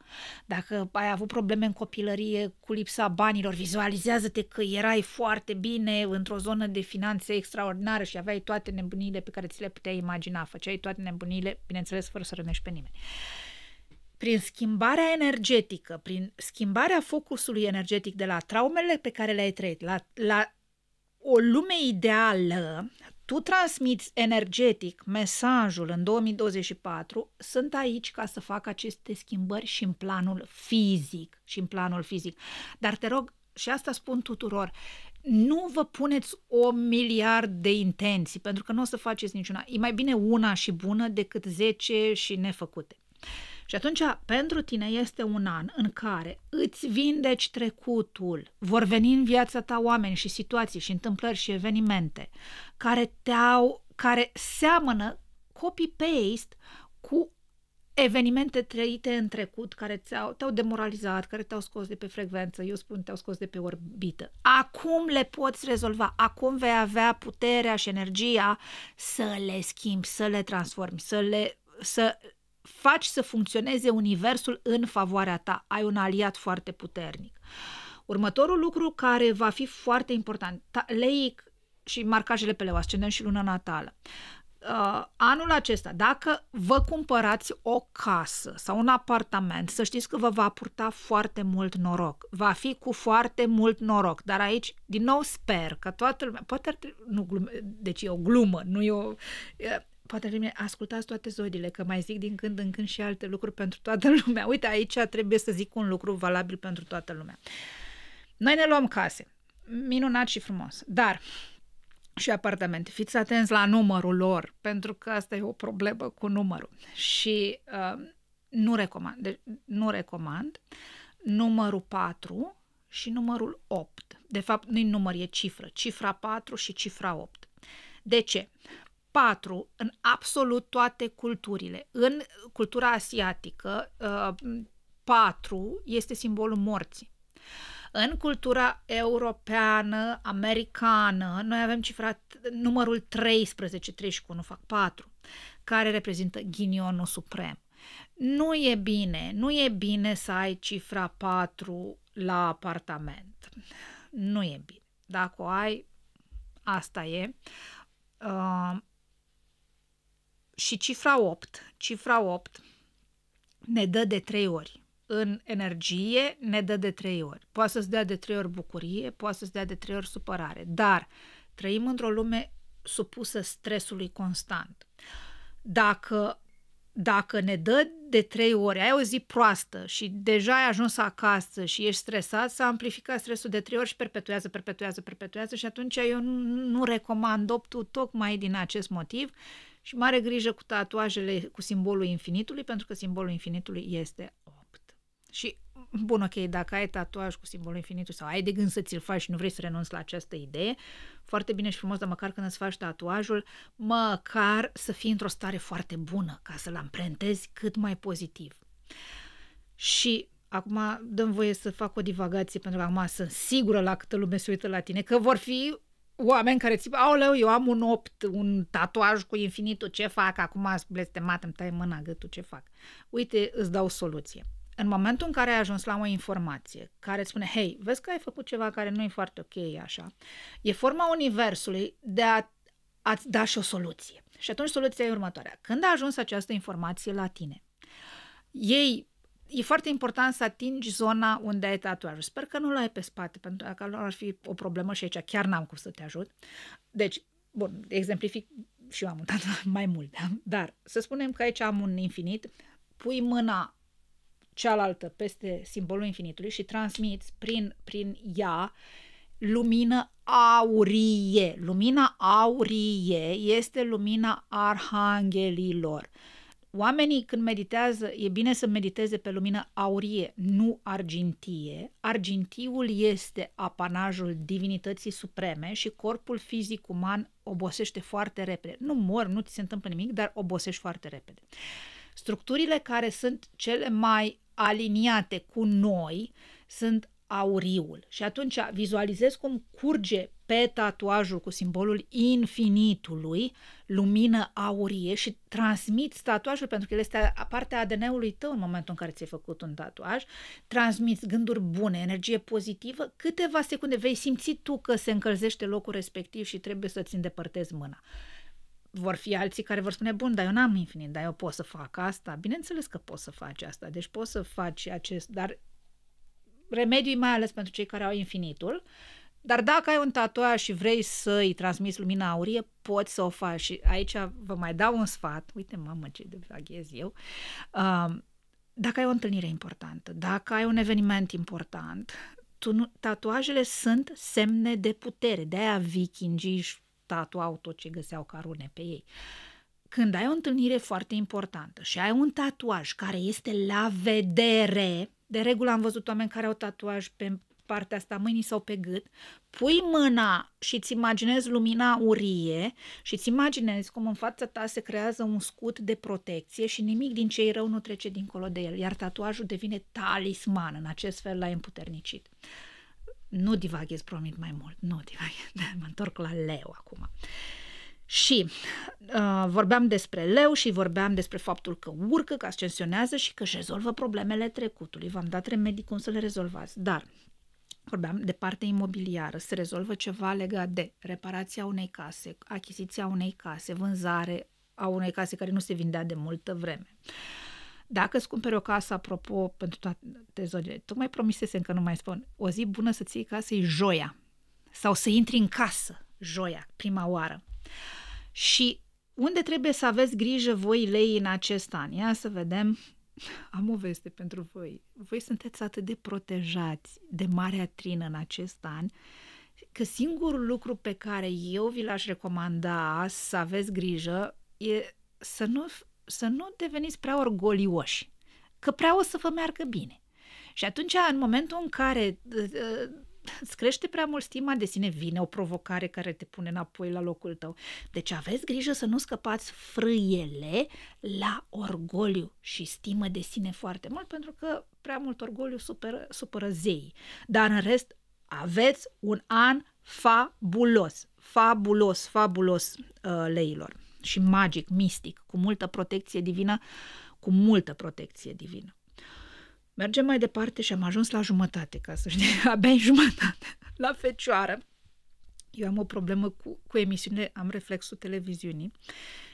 Dacă ai avut probleme în copilărie cu lipsa banilor, vizualizează-te că erai foarte bine într-o zonă de finanțe extraordinară și aveai toate nebunile pe care ți le puteai imagina. Făceai toate nebunile, bineînțeles, fără să rănești pe nimeni prin schimbarea energetică, prin schimbarea focusului energetic de la traumele pe care le-ai trăit, la, la o lume ideală, tu transmiți energetic mesajul în 2024, sunt aici ca să fac aceste schimbări și în planul fizic, și în planul fizic. Dar te rog, și asta spun tuturor, nu vă puneți o miliard de intenții, pentru că nu o să faceți niciuna. E mai bine una și bună decât zece și nefăcute. Și atunci, pentru tine este un an în care îți vindeci trecutul, vor veni în viața ta oameni și situații și întâmplări și evenimente care te-au, care seamănă copy-paste cu evenimente trăite în trecut care ți-au, te-au demoralizat, care te-au scos de pe frecvență, eu spun te-au scos de pe orbită. Acum le poți rezolva, acum vei avea puterea și energia să le schimbi, să le transformi, să le să faci să funcționeze universul în favoarea ta. Ai un aliat foarte puternic. Următorul lucru care va fi foarte important, leic și marcajele pe leu, ascendent și luna natală. Uh, anul acesta, dacă vă cumpărați o casă sau un apartament, să știți că vă va purta foarte mult noroc. Va fi cu foarte mult noroc. Dar aici, din nou, sper că toată lumea, poate ar trebui, nu glume, deci e o glumă, nu e o poate mine, ascultați toate zodiile, că mai zic din când în când și alte lucruri pentru toată lumea. Uite, aici trebuie să zic un lucru valabil pentru toată lumea. Noi ne luăm case. Minunat și frumos. Dar și apartamente. Fiți atenți la numărul lor, pentru că asta e o problemă cu numărul. Și uh, nu recomand. Deci, nu recomand. Numărul 4 și numărul 8. De fapt, nu-i număr, e cifră. Cifra 4 și cifra 8. De ce? 4 în absolut toate culturile. În cultura asiatică, 4 uh, este simbolul morții. În cultura europeană, americană, noi avem cifrat numărul 13, 31, fac 4, care reprezintă ghinionul suprem. Nu e bine, nu e bine să ai cifra 4 la apartament. Nu e bine. Dacă o ai, asta e. Uh, și cifra 8, cifra 8 ne dă de trei ori. În energie ne dă de trei ori. Poate să-ți dea de trei ori bucurie, poate să-ți dea de trei ori supărare. Dar trăim într-o lume supusă stresului constant. Dacă, dacă ne dă de trei ori, ai o zi proastă și deja ai ajuns acasă și ești stresat, să amplifica stresul de trei ori și perpetuează, perpetuează, perpetuează și atunci eu nu, nu recomand optul tocmai din acest motiv și mare grijă cu tatuajele cu simbolul infinitului, pentru că simbolul infinitului este 8. Și, bun, ok, dacă ai tatuaj cu simbolul infinitului sau ai de gând să ți-l faci și nu vrei să renunți la această idee, foarte bine și frumos, dar măcar când îți faci tatuajul, măcar să fii într-o stare foarte bună, ca să-l amprentezi cât mai pozitiv. Și acum dăm voie să fac o divagație, pentru că acum sunt sigură la câtă lume se uită la tine, că vor fi oameni care țipă, aoleu, eu am un opt, un tatuaj cu infinitul, ce fac? Acum ați blestemat, îmi tai mâna, gâtul, ce fac? Uite, îți dau soluție. În momentul în care ai ajuns la o informație care îți spune, hei, vezi că ai făcut ceva care nu e foarte ok așa, e forma universului de a, a-ți da și o soluție. Și atunci soluția e următoarea. Când a ajuns această informație la tine, ei e foarte important să atingi zona unde ai tatuajul. Sper că nu l ai pe spate, pentru că ar fi o problemă și aici chiar n-am cum să te ajut. Deci, bun, exemplific și eu am un tatuaj mai mult, da? dar să spunem că aici am un infinit, pui mâna cealaltă peste simbolul infinitului și transmiți prin, prin ea lumină aurie. Lumina aurie este lumina arhanghelilor. Oamenii când meditează, e bine să mediteze pe lumină aurie, nu argintie. Argintiul este apanajul divinității supreme și corpul fizic uman obosește foarte repede. Nu mor, nu ți se întâmplă nimic, dar obosești foarte repede. Structurile care sunt cele mai aliniate cu noi sunt auriul. Și atunci vizualizez cum curge pe tatuajul cu simbolul infinitului lumină aurie și transmiți tatuajul, pentru că el este partea ADN-ului tău în momentul în care ți-ai făcut un tatuaj, transmiți gânduri bune, energie pozitivă, câteva secunde vei simți tu că se încălzește locul respectiv și trebuie să-ți îndepărtezi mâna vor fi alții care vor spune, bun, dar eu n-am infinit, dar eu pot să fac asta. Bineînțeles că poți să faci asta, deci poți să faci acest, dar remediul mai ales pentru cei care au infinitul, dar dacă ai un tatuaj și vrei să îi transmiți lumina aurie, poți să o faci. Și aici vă mai dau un sfat. Uite, mamă, ce de vaghez eu. Uh, dacă ai o întâlnire importantă, dacă ai un eveniment important, tu nu, tatuajele sunt semne de putere. De-aia vikingii își tatuau tot ce găseau ca rune pe ei. Când ai o întâlnire foarte importantă și ai un tatuaj care este la vedere, de regulă am văzut oameni care au tatuaj pe partea asta mâinii sau pe gât, pui mâna și îți imaginezi lumina urie și îți imaginezi cum în fața ta se creează un scut de protecție și nimic din ce e rău nu trece dincolo de el, iar tatuajul devine talisman, în acest fel l-ai împuternicit. Nu divaghez, promit mai mult, nu divaghez, mă întorc la leu acum. Uh, și uh, vorbeam despre leu și vorbeam despre faptul că urcă, că ascensionează și că își rezolvă problemele trecutului. V-am dat remedii cum să le rezolvați. Dar vorbeam de partea imobiliară, se rezolvă ceva legat de reparația unei case, achiziția unei case, vânzare a unei case care nu se vindea de multă vreme. Dacă îți cumperi o casă, apropo, pentru toate zonele, tu mai promisese că nu mai spun, o zi bună să ții casă e joia. Sau să intri în casă, joia, prima oară. Și unde trebuie să aveți grijă voi lei în acest an? Ia să vedem. Am o veste pentru voi. Voi sunteți atât de protejați de marea trină în acest an, că singurul lucru pe care eu vi l-aș recomanda să aveți grijă e să nu, să nu deveniți prea orgolioși, că prea o să vă meargă bine. Și atunci, în momentul în care uh, îți crește prea mult stima de sine, vine o provocare care te pune înapoi la locul tău. Deci aveți grijă să nu scăpați frâiele la orgoliu și stimă de sine foarte mult, pentru că prea mult orgoliu supără, supără zeii. Dar în rest, aveți un an fabulos, fabulos, fabulos uh, leilor și magic, mistic, cu multă protecție divină, cu multă protecție divină. Mergem mai departe și am ajuns la jumătate, ca să știi, abia în jumătate, la fecioară. Eu am o problemă cu, cu emisiune, am reflexul televiziunii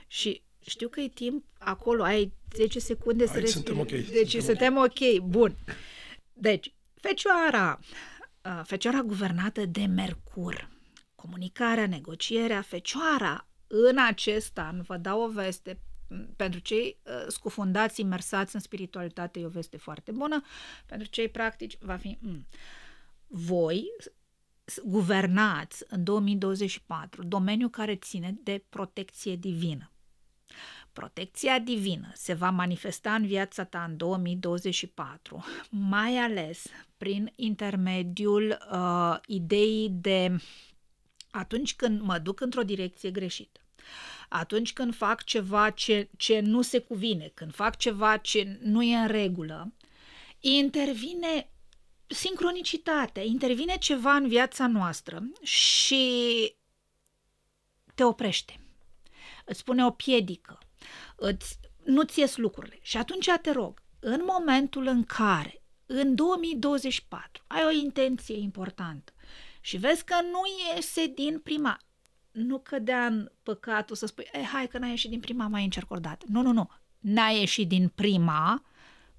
și știu că e timp acolo, ai 10 secunde Aici să suntem ok. Deci suntem, suntem ok, bun. Deci, fecioara, fecioara guvernată de Mercur, comunicarea, negocierea, fecioara în acest an, vă dau o veste, pentru cei uh, scufundați, imersați în spiritualitate, e o veste foarte bună. Pentru cei practici, va fi... Mm. Voi guvernați în 2024 domeniul care ține de protecție divină. Protecția divină se va manifesta în viața ta în 2024, mai ales prin intermediul uh, ideii de atunci când mă duc într-o direcție greșită atunci când fac ceva ce, ce nu se cuvine, când fac ceva ce nu e în regulă, intervine sincronicitate, intervine ceva în viața noastră și te oprește. Îți pune o piedică, îți, nu-ți ies lucrurile. Și atunci te rog, în momentul în care în 2024 ai o intenție importantă și vezi că nu iese din prima, nu cădea în păcatul să spui, eh, hai că n-ai ieșit din prima, mai încerc o dată. Nu, nu, nu. N-ai ieșit din prima,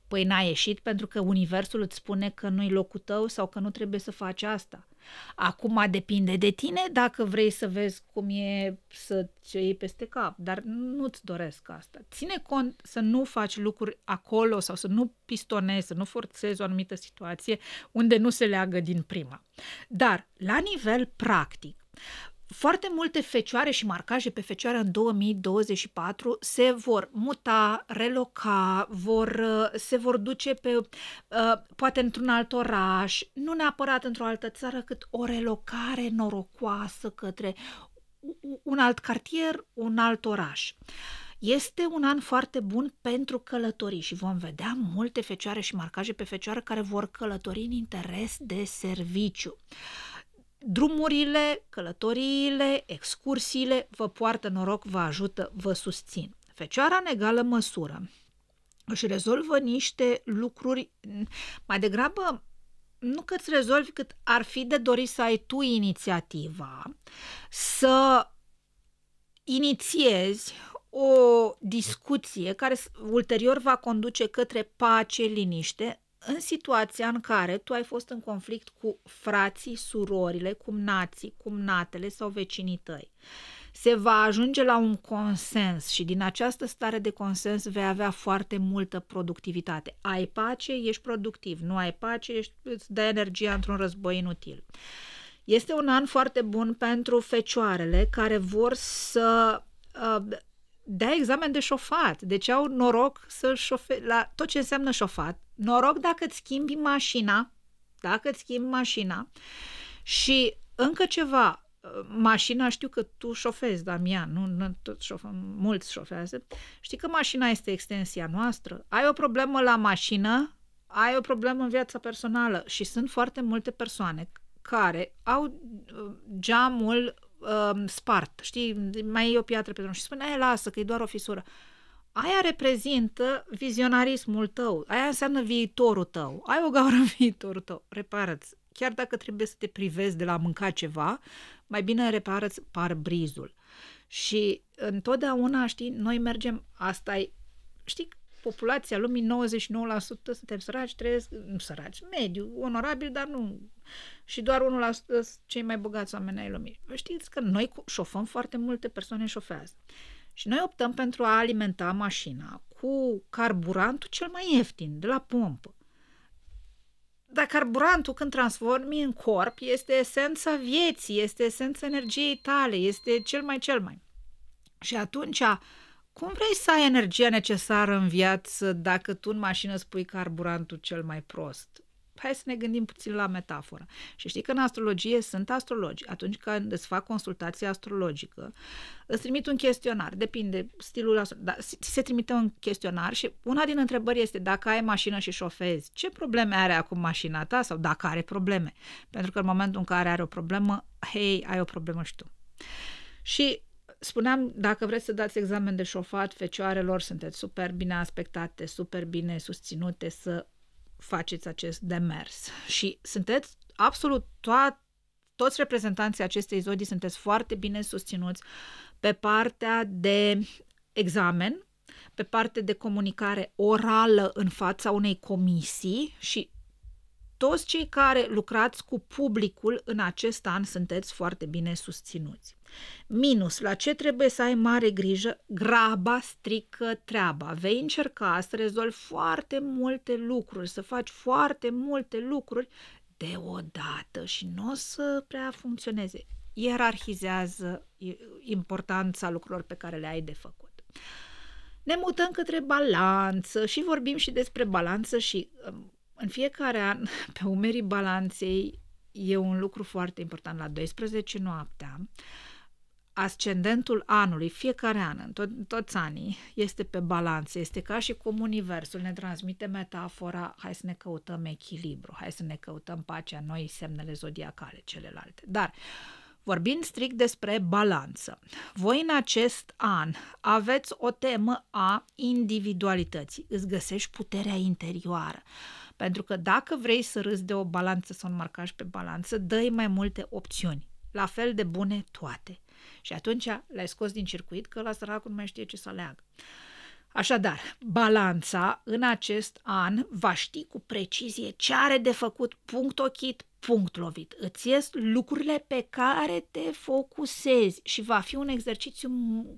păi n-a ieșit pentru că universul îți spune că nu-i locul tău sau că nu trebuie să faci asta. Acum depinde de tine dacă vrei să vezi cum e să-ți iei peste cap, dar nu-ți doresc asta. Ține cont să nu faci lucruri acolo sau să nu pistonezi, să nu forțezi o anumită situație unde nu se leagă din prima. Dar, la nivel practic, foarte multe fecioare și marcaje pe fecioară în 2024 se vor muta, reloca, vor, uh, se vor duce pe, uh, poate într-un alt oraș, nu neapărat într-o altă țară, cât o relocare norocoasă către un alt cartier, un alt oraș. Este un an foarte bun pentru călătorii și vom vedea multe fecioare și marcaje pe fecioară care vor călători în interes de serviciu. Drumurile, călătoriile, excursiile vă poartă noroc, vă ajută, vă susțin. Fecioara în egală măsură își rezolvă niște lucruri mai degrabă nu că îți rezolvi, cât ar fi de dorit să ai tu inițiativa, să inițiezi o discuție care ulterior va conduce către pace, liniște, în situația în care tu ai fost în conflict cu frații, surorile, cumnații, cumnatele sau vecinii tăi. Se va ajunge la un consens și din această stare de consens vei avea foarte multă productivitate. Ai pace, ești productiv. Nu ai pace, ești, îți dă energia într-un război inutil. Este un an foarte bun pentru fecioarele care vor să uh, dea examen de șofat. Deci au noroc să șofe la tot ce înseamnă șofat. Noroc dacă îți schimbi mașina, dacă îți schimbi mașina. Și încă ceva, mașina, știu că tu șofezi, Damian, nu, nu tot șof, mulți șofează, știi că mașina este extensia noastră. Ai o problemă la mașină, ai o problemă în viața personală? Și sunt foarte multe persoane care au uh, geamul uh, spart, știi, mai e o piatră pe drum și spune, e, lasă, că e doar o fisură. Aia reprezintă vizionarismul tău, aia înseamnă viitorul tău. Ai o gaură în viitorul tău, repară-ți. Chiar dacă trebuie să te privezi de la a mânca ceva, mai bine repară-ți brizul. Și întotdeauna, știi, noi mergem, asta e, știi, populația lumii, 99% suntem săraci, trăiesc, nu săraci, mediu, onorabil, dar nu. Și doar 1% cei mai bogați oameni ai lumii. Știți că noi șofăm foarte multe persoane șofează. Și noi optăm pentru a alimenta mașina cu carburantul cel mai ieftin, de la pompă. Dar carburantul, când transformi în corp, este esența vieții, este esența energiei tale, este cel mai cel mai. Și atunci, cum vrei să ai energia necesară în viață dacă tu în mașină spui carburantul cel mai prost? Hai să ne gândim puțin la metaforă. Și știi că în astrologie sunt astrologi. Atunci când îți fac consultație astrologică, îți trimit un chestionar. Depinde stilul dar ți se trimite un chestionar și una din întrebări este dacă ai mașină și șofezi, ce probleme are acum mașina ta sau dacă are probleme. Pentru că în momentul în care are o problemă, hei, ai o problemă și tu. Și spuneam, dacă vreți să dați examen de șofat, fecioarelor, sunteți super bine aspectate, super bine susținute să faceți acest demers. Și sunteți absolut toat, toți reprezentanții acestei zodii sunteți foarte bine susținuți pe partea de examen, pe partea de comunicare orală în fața unei comisii și toți cei care lucrați cu publicul în acest an sunteți foarte bine susținuți. Minus, la ce trebuie să ai mare grijă? Graba strică treaba. Vei încerca să rezolvi foarte multe lucruri, să faci foarte multe lucruri deodată și nu o să prea funcționeze. Ierarhizează importanța lucrurilor pe care le ai de făcut. Ne mutăm către balanță și vorbim și despre balanță și um, în fiecare an, pe umerii balanței, e un lucru foarte important. La 12 noaptea, ascendentul anului, fiecare an, în tot, toți anii, este pe balanță. Este ca și cum universul ne transmite metafora, hai să ne căutăm echilibru, hai să ne căutăm pacea, noi semnele zodiacale, celelalte. Dar, vorbind strict despre balanță, voi în acest an aveți o temă a individualității, îți găsești puterea interioară. Pentru că dacă vrei să râzi de o balanță sau un marcaj pe balanță, dă mai multe opțiuni. La fel de bune toate. Și atunci l-ai scos din circuit că la săracul nu mai știe ce să aleagă. Așadar, balanța în acest an va ști cu precizie ce are de făcut punct ochit, punct lovit. Îți ies lucrurile pe care te focusezi și va fi un exercițiu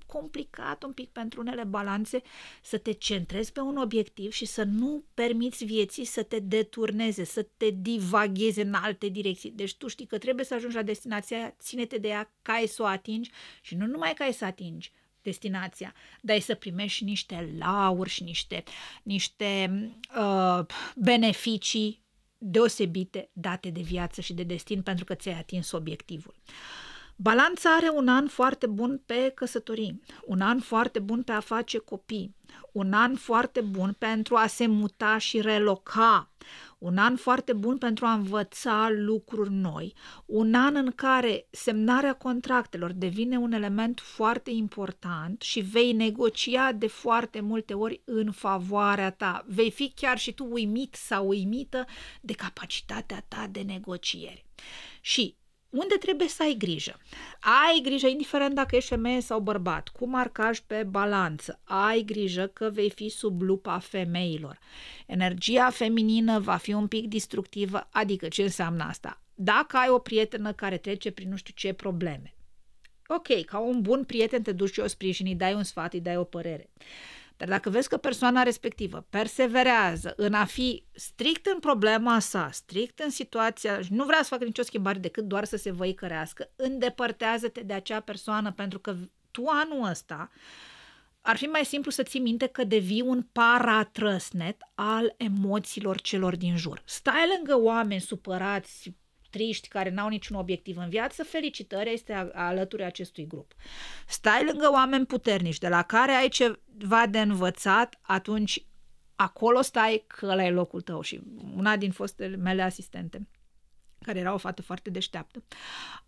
complicat un pic pentru unele balanțe să te centrezi pe un obiectiv și să nu permiți vieții să te deturneze, să te divagheze în alte direcții. Deci tu știi că trebuie să ajungi la destinația aia, ține-te de ea ca să o atingi și nu numai ca să atingi, destinația, dar să primești niște lauri și niște, niște uh, beneficii deosebite date de viață și de destin pentru că ți-ai atins obiectivul. Balanța are un an foarte bun pe căsătorii, un an foarte bun pe a face copii, un an foarte bun pentru a se muta și reloca, un an foarte bun pentru a învăța lucruri noi, un an în care semnarea contractelor devine un element foarte important și vei negocia de foarte multe ori în favoarea ta. Vei fi chiar și tu uimit sau uimită de capacitatea ta de negociere. Și unde trebuie să ai grijă? Ai grijă, indiferent dacă ești femeie sau bărbat, cu marcaj pe balanță. Ai grijă că vei fi sub lupa femeilor. Energia feminină va fi un pic destructivă, adică ce înseamnă asta? Dacă ai o prietenă care trece prin nu știu ce probleme, ok, ca un bun prieten te duci și o sprijini, dai un sfat, îi dai o părere. Dar dacă vezi că persoana respectivă perseverează în a fi strict în problema sa, strict în situația și nu vrea să facă nicio schimbare decât doar să se văicărească, îndepărtează-te de acea persoană pentru că tu anul ăsta ar fi mai simplu să ții minte că devii un paratrăsnet al emoțiilor celor din jur. Stai lângă oameni supărați, triști, care n-au niciun obiectiv în viață, felicitări, este alături acestui grup. Stai lângă oameni puternici, de la care ai ceva de învățat, atunci acolo stai că ăla e locul tău. Și una din fostele mele asistente, care era o fată foarte deșteaptă,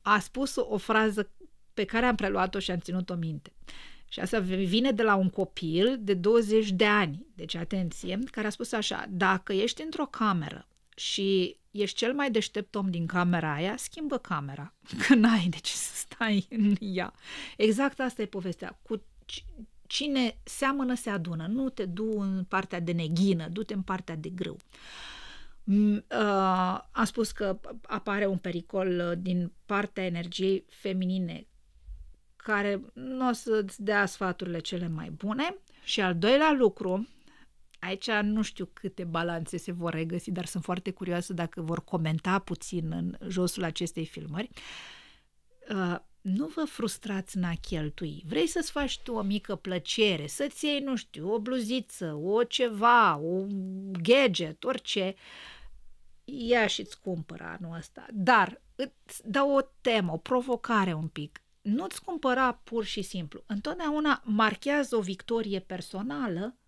a spus o frază pe care am preluat-o și am ținut-o minte. Și asta vine de la un copil de 20 de ani, deci atenție, care a spus așa, dacă ești într-o cameră și ești cel mai deștept om din camera aia, schimbă camera, că n-ai de ce să stai în ea. Exact asta e povestea. Cu cine seamănă se adună, nu te du în partea de neghină, du-te în partea de grâu. Uh, am spus că apare un pericol uh, din partea energiei feminine care nu o să-ți dea sfaturile cele mai bune. Și al doilea lucru Aici nu știu câte balanțe se vor regăsi, dar sunt foarte curioasă dacă vor comenta puțin în josul acestei filmări. Uh, nu vă frustrați în a cheltui. Vrei să-ți faci tu o mică plăcere, să-ți iei, nu știu, o bluziță, o ceva, un gadget, orice, ia și-ți cumpără anul ăsta. Dar îți dă o temă, o provocare un pic. Nu-ți cumpăra pur și simplu. Întotdeauna marchează o victorie personală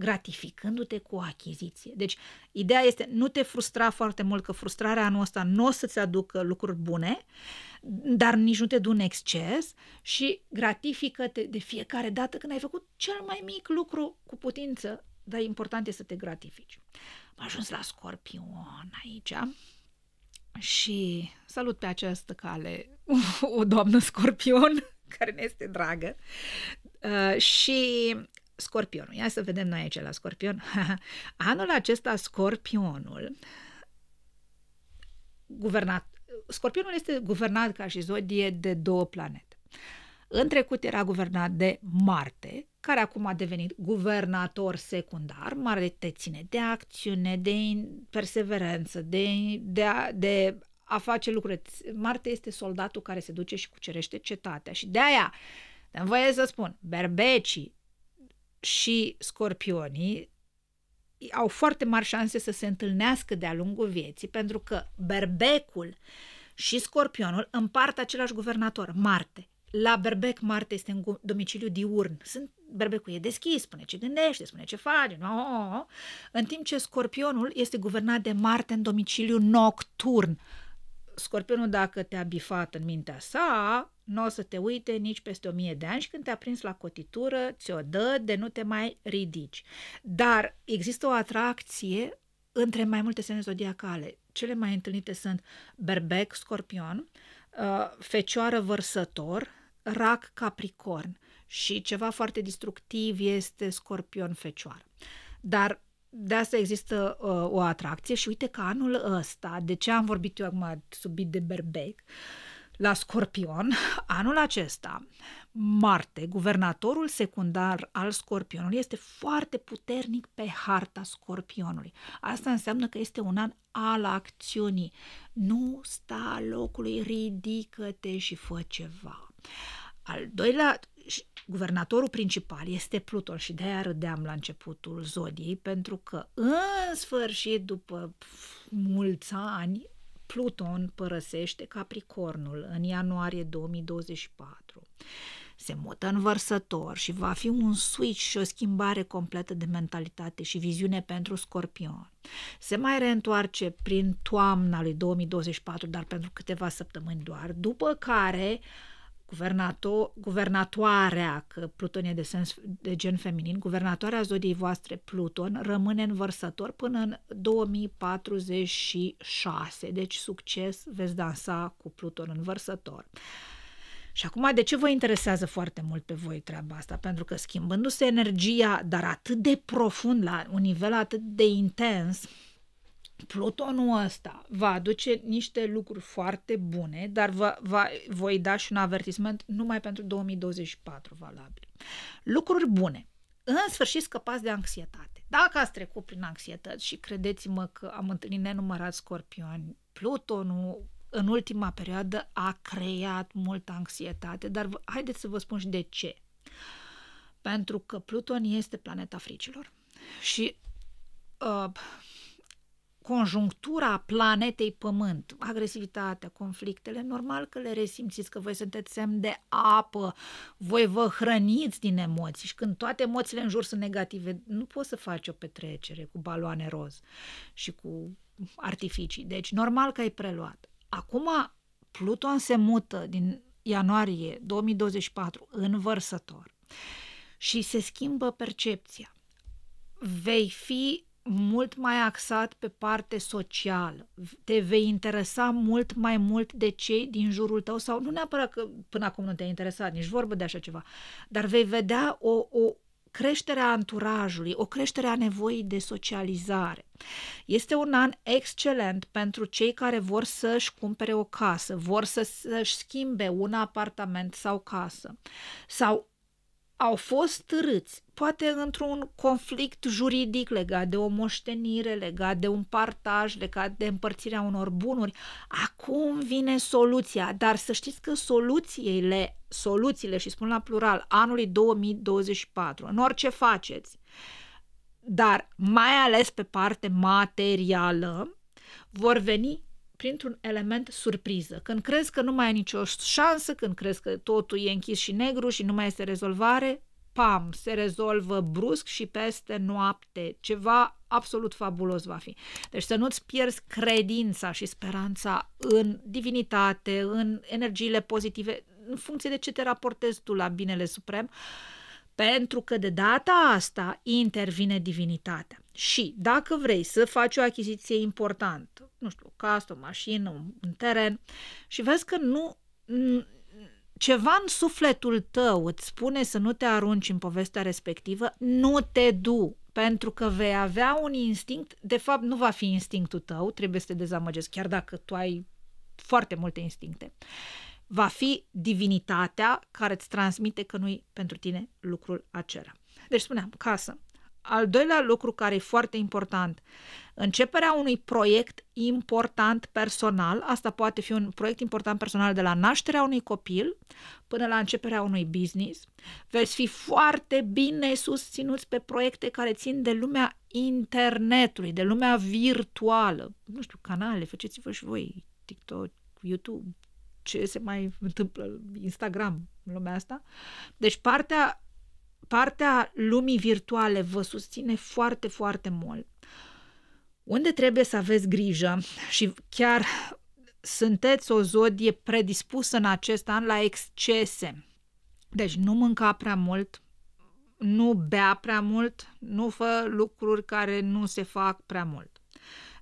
gratificându-te cu o achiziție. Deci, ideea este nu te frustra foarte mult, că frustrarea anul ăsta nu o să-ți aducă lucruri bune, dar nici nu te du în exces și gratifică-te de fiecare dată când ai făcut cel mai mic lucru cu putință, dar important e să te gratifici. Am ajuns la Scorpion aici și salut pe această cale o doamnă Scorpion care ne este dragă uh, și Scorpionul. Ia să vedem noi aici la Scorpion. Anul acesta Scorpionul guvernat, Scorpionul este guvernat ca și zodie de două planete. În trecut era guvernat de Marte, care acum a devenit guvernator secundar. Marte ține de acțiune, de perseverență, de, de, a, de a face lucruri. Marte este soldatul care se duce și cucerește cetatea și de aia, dăm voie să spun, berbecii și scorpionii au foarte mari șanse să se întâlnească de-a lungul vieții, pentru că berbecul și scorpionul împart același guvernator, Marte. La berbec, Marte este în domiciliu diurn. Sunt, berbecul e deschis, spune ce gândește, spune ce face, no, în timp ce scorpionul este guvernat de Marte în domiciliu nocturn. Scorpionul, dacă te-a bifat în mintea sa, nu o să te uite nici peste o mie de ani și când te-a prins la cotitură, ți-o dă de nu te mai ridici. Dar există o atracție între mai multe semne zodiacale. Cele mai întâlnite sunt berbec, scorpion, uh, fecioară vărsător, rac, capricorn și ceva foarte destructiv este scorpion fecioară. Dar de asta există uh, o atracție și uite că anul ăsta, de ce am vorbit eu acum subit de berbec, la Scorpion, anul acesta, Marte, guvernatorul secundar al Scorpionului, este foarte puternic pe harta Scorpionului. Asta înseamnă că este un an al acțiunii. Nu sta locului, ridică-te și fă ceva. Al doilea, guvernatorul principal este Pluton și de-aia râdeam la începutul zodiei, pentru că în sfârșit, după mulți ani, Pluton părăsește Capricornul în ianuarie 2024 se mută în vărsător și va fi un switch și o schimbare completă de mentalitate și viziune pentru scorpion. Se mai reîntoarce prin toamna lui 2024, dar pentru câteva săptămâni doar, după care guvernator, guvernatoarea, că Pluton e de, sens, de gen feminin, guvernatoarea zodiei voastre Pluton rămâne în vărsător până în 2046. Deci succes, veți dansa cu Pluton în vărsător. Și acum, de ce vă interesează foarte mult pe voi treaba asta? Pentru că schimbându-se energia, dar atât de profund, la un nivel atât de intens, Plutonul ăsta va aduce niște lucruri foarte bune, dar vă, va, voi da și un avertisment numai pentru 2024 valabil. Lucruri bune. În sfârșit scăpați de anxietate. Dacă ați trecut prin anxietăți și credeți-mă că am întâlnit nenumărați scorpioni, Plutonul în ultima perioadă a creat multă anxietate, dar haideți să vă spun și de ce. Pentru că Pluton este planeta fricilor și uh, conjunctura planetei Pământ, agresivitatea, conflictele, normal că le resimțiți, că voi sunteți semn de apă, voi vă hrăniți din emoții și când toate emoțiile în jur sunt negative, nu poți să faci o petrecere cu baloane roz și cu artificii. Deci, normal că ai preluat. Acum Pluton se mută din ianuarie 2024 în vărsător și se schimbă percepția. Vei fi mult mai axat pe parte socială, te vei interesa mult mai mult de cei din jurul tău sau nu neapărat că până acum nu te-a interesat, nici vorbă de așa ceva, dar vei vedea o, o, creșterea anturajului, o creștere a nevoii de socializare. Este un an excelent pentru cei care vor să-și cumpere o casă, vor să-și schimbe un apartament sau casă, sau au fost târâți, poate într-un conflict juridic legat de o moștenire, legat de un partaj, legat de împărțirea unor bunuri. Acum vine soluția, dar să știți că soluțiile, soluțiile și spun la plural, anului 2024, în orice faceți, dar mai ales pe parte materială, vor veni printr-un element surpriză. Când crezi că nu mai ai nicio șansă, când crezi că totul e închis și negru și nu mai este rezolvare, pam, se rezolvă brusc și peste noapte. Ceva absolut fabulos va fi. Deci să nu-ți pierzi credința și speranța în divinitate, în energiile pozitive, în funcție de ce te raportezi tu la binele suprem, pentru că de data asta intervine divinitatea. Și dacă vrei să faci o achiziție importantă, nu știu, o casă, o mașină, un teren, și vezi că nu ceva în sufletul tău îți spune să nu te arunci în povestea respectivă, nu te du, pentru că vei avea un instinct, de fapt nu va fi instinctul tău, trebuie să te dezamăgesc, chiar dacă tu ai foarte multe instincte. Va fi divinitatea care îți transmite că nu-i pentru tine lucrul acela. Deci spuneam, casă, al doilea lucru care e foarte important, începerea unui proiect important personal, asta poate fi un proiect important personal de la nașterea unui copil până la începerea unui business. Veți fi foarte bine susținuți pe proiecte care țin de lumea internetului, de lumea virtuală. Nu știu, canale, faceți-vă și voi TikTok, YouTube, ce se mai întâmplă, Instagram, în lumea asta. Deci partea partea lumii virtuale vă susține foarte, foarte mult. Unde trebuie să aveți grijă și chiar sunteți o zodie predispusă în acest an la excese. Deci nu mânca prea mult, nu bea prea mult, nu fă lucruri care nu se fac prea mult.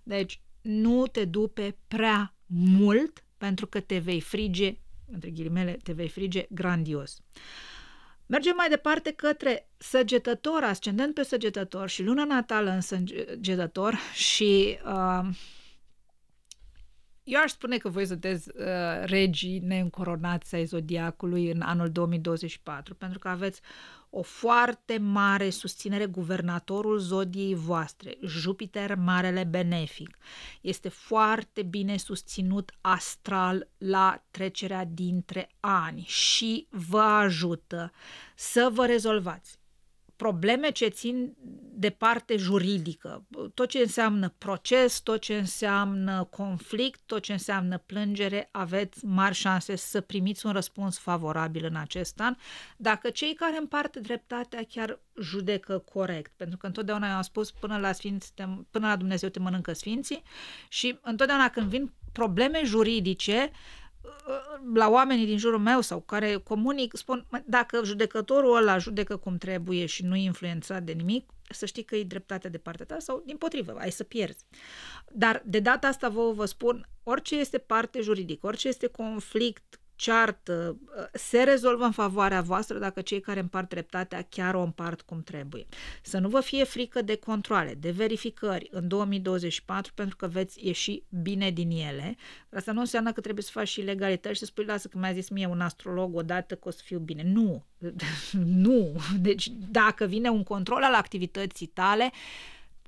Deci nu te dupe prea mult pentru că te vei frige, între ghilimele, te vei frige grandios. Uh, Mergem mai departe către săgetător, ascendent pe săgetător și luna natală în săgetător și uh, eu aș spune că voi sunteți uh, regii neîncoronați ai zodiacului în anul 2024, pentru că aveți o foarte mare susținere guvernatorul zodiei voastre, Jupiter Marele Benefic. Este foarte bine susținut astral la trecerea dintre ani și vă ajută să vă rezolvați probleme ce țin de parte juridică, tot ce înseamnă proces, tot ce înseamnă conflict, tot ce înseamnă plângere, aveți mari șanse să primiți un răspuns favorabil în acest an, dacă cei care împart dreptatea chiar judecă corect, pentru că întotdeauna am spus până la, sfinți, până la Dumnezeu te mănâncă sfinții și întotdeauna când vin probleme juridice, la oamenii din jurul meu sau care comunic, spun, dacă judecătorul ăla judecă cum trebuie și nu e influențat de nimic, să știi că e dreptatea de partea ta sau din potrivă, ai să pierzi. Dar de data asta vă, vă spun, orice este parte juridică, orice este conflict ceartă, se rezolvă în favoarea voastră dacă cei care împart dreptatea chiar o împart cum trebuie. Să nu vă fie frică de controle, de verificări în 2024 pentru că veți ieși bine din ele. Asta nu înseamnă că trebuie să faci și legalități și să spui, lasă că mi-a zis mie un astrolog odată că o să fiu bine. Nu, nu. Deci dacă vine un control al activității tale,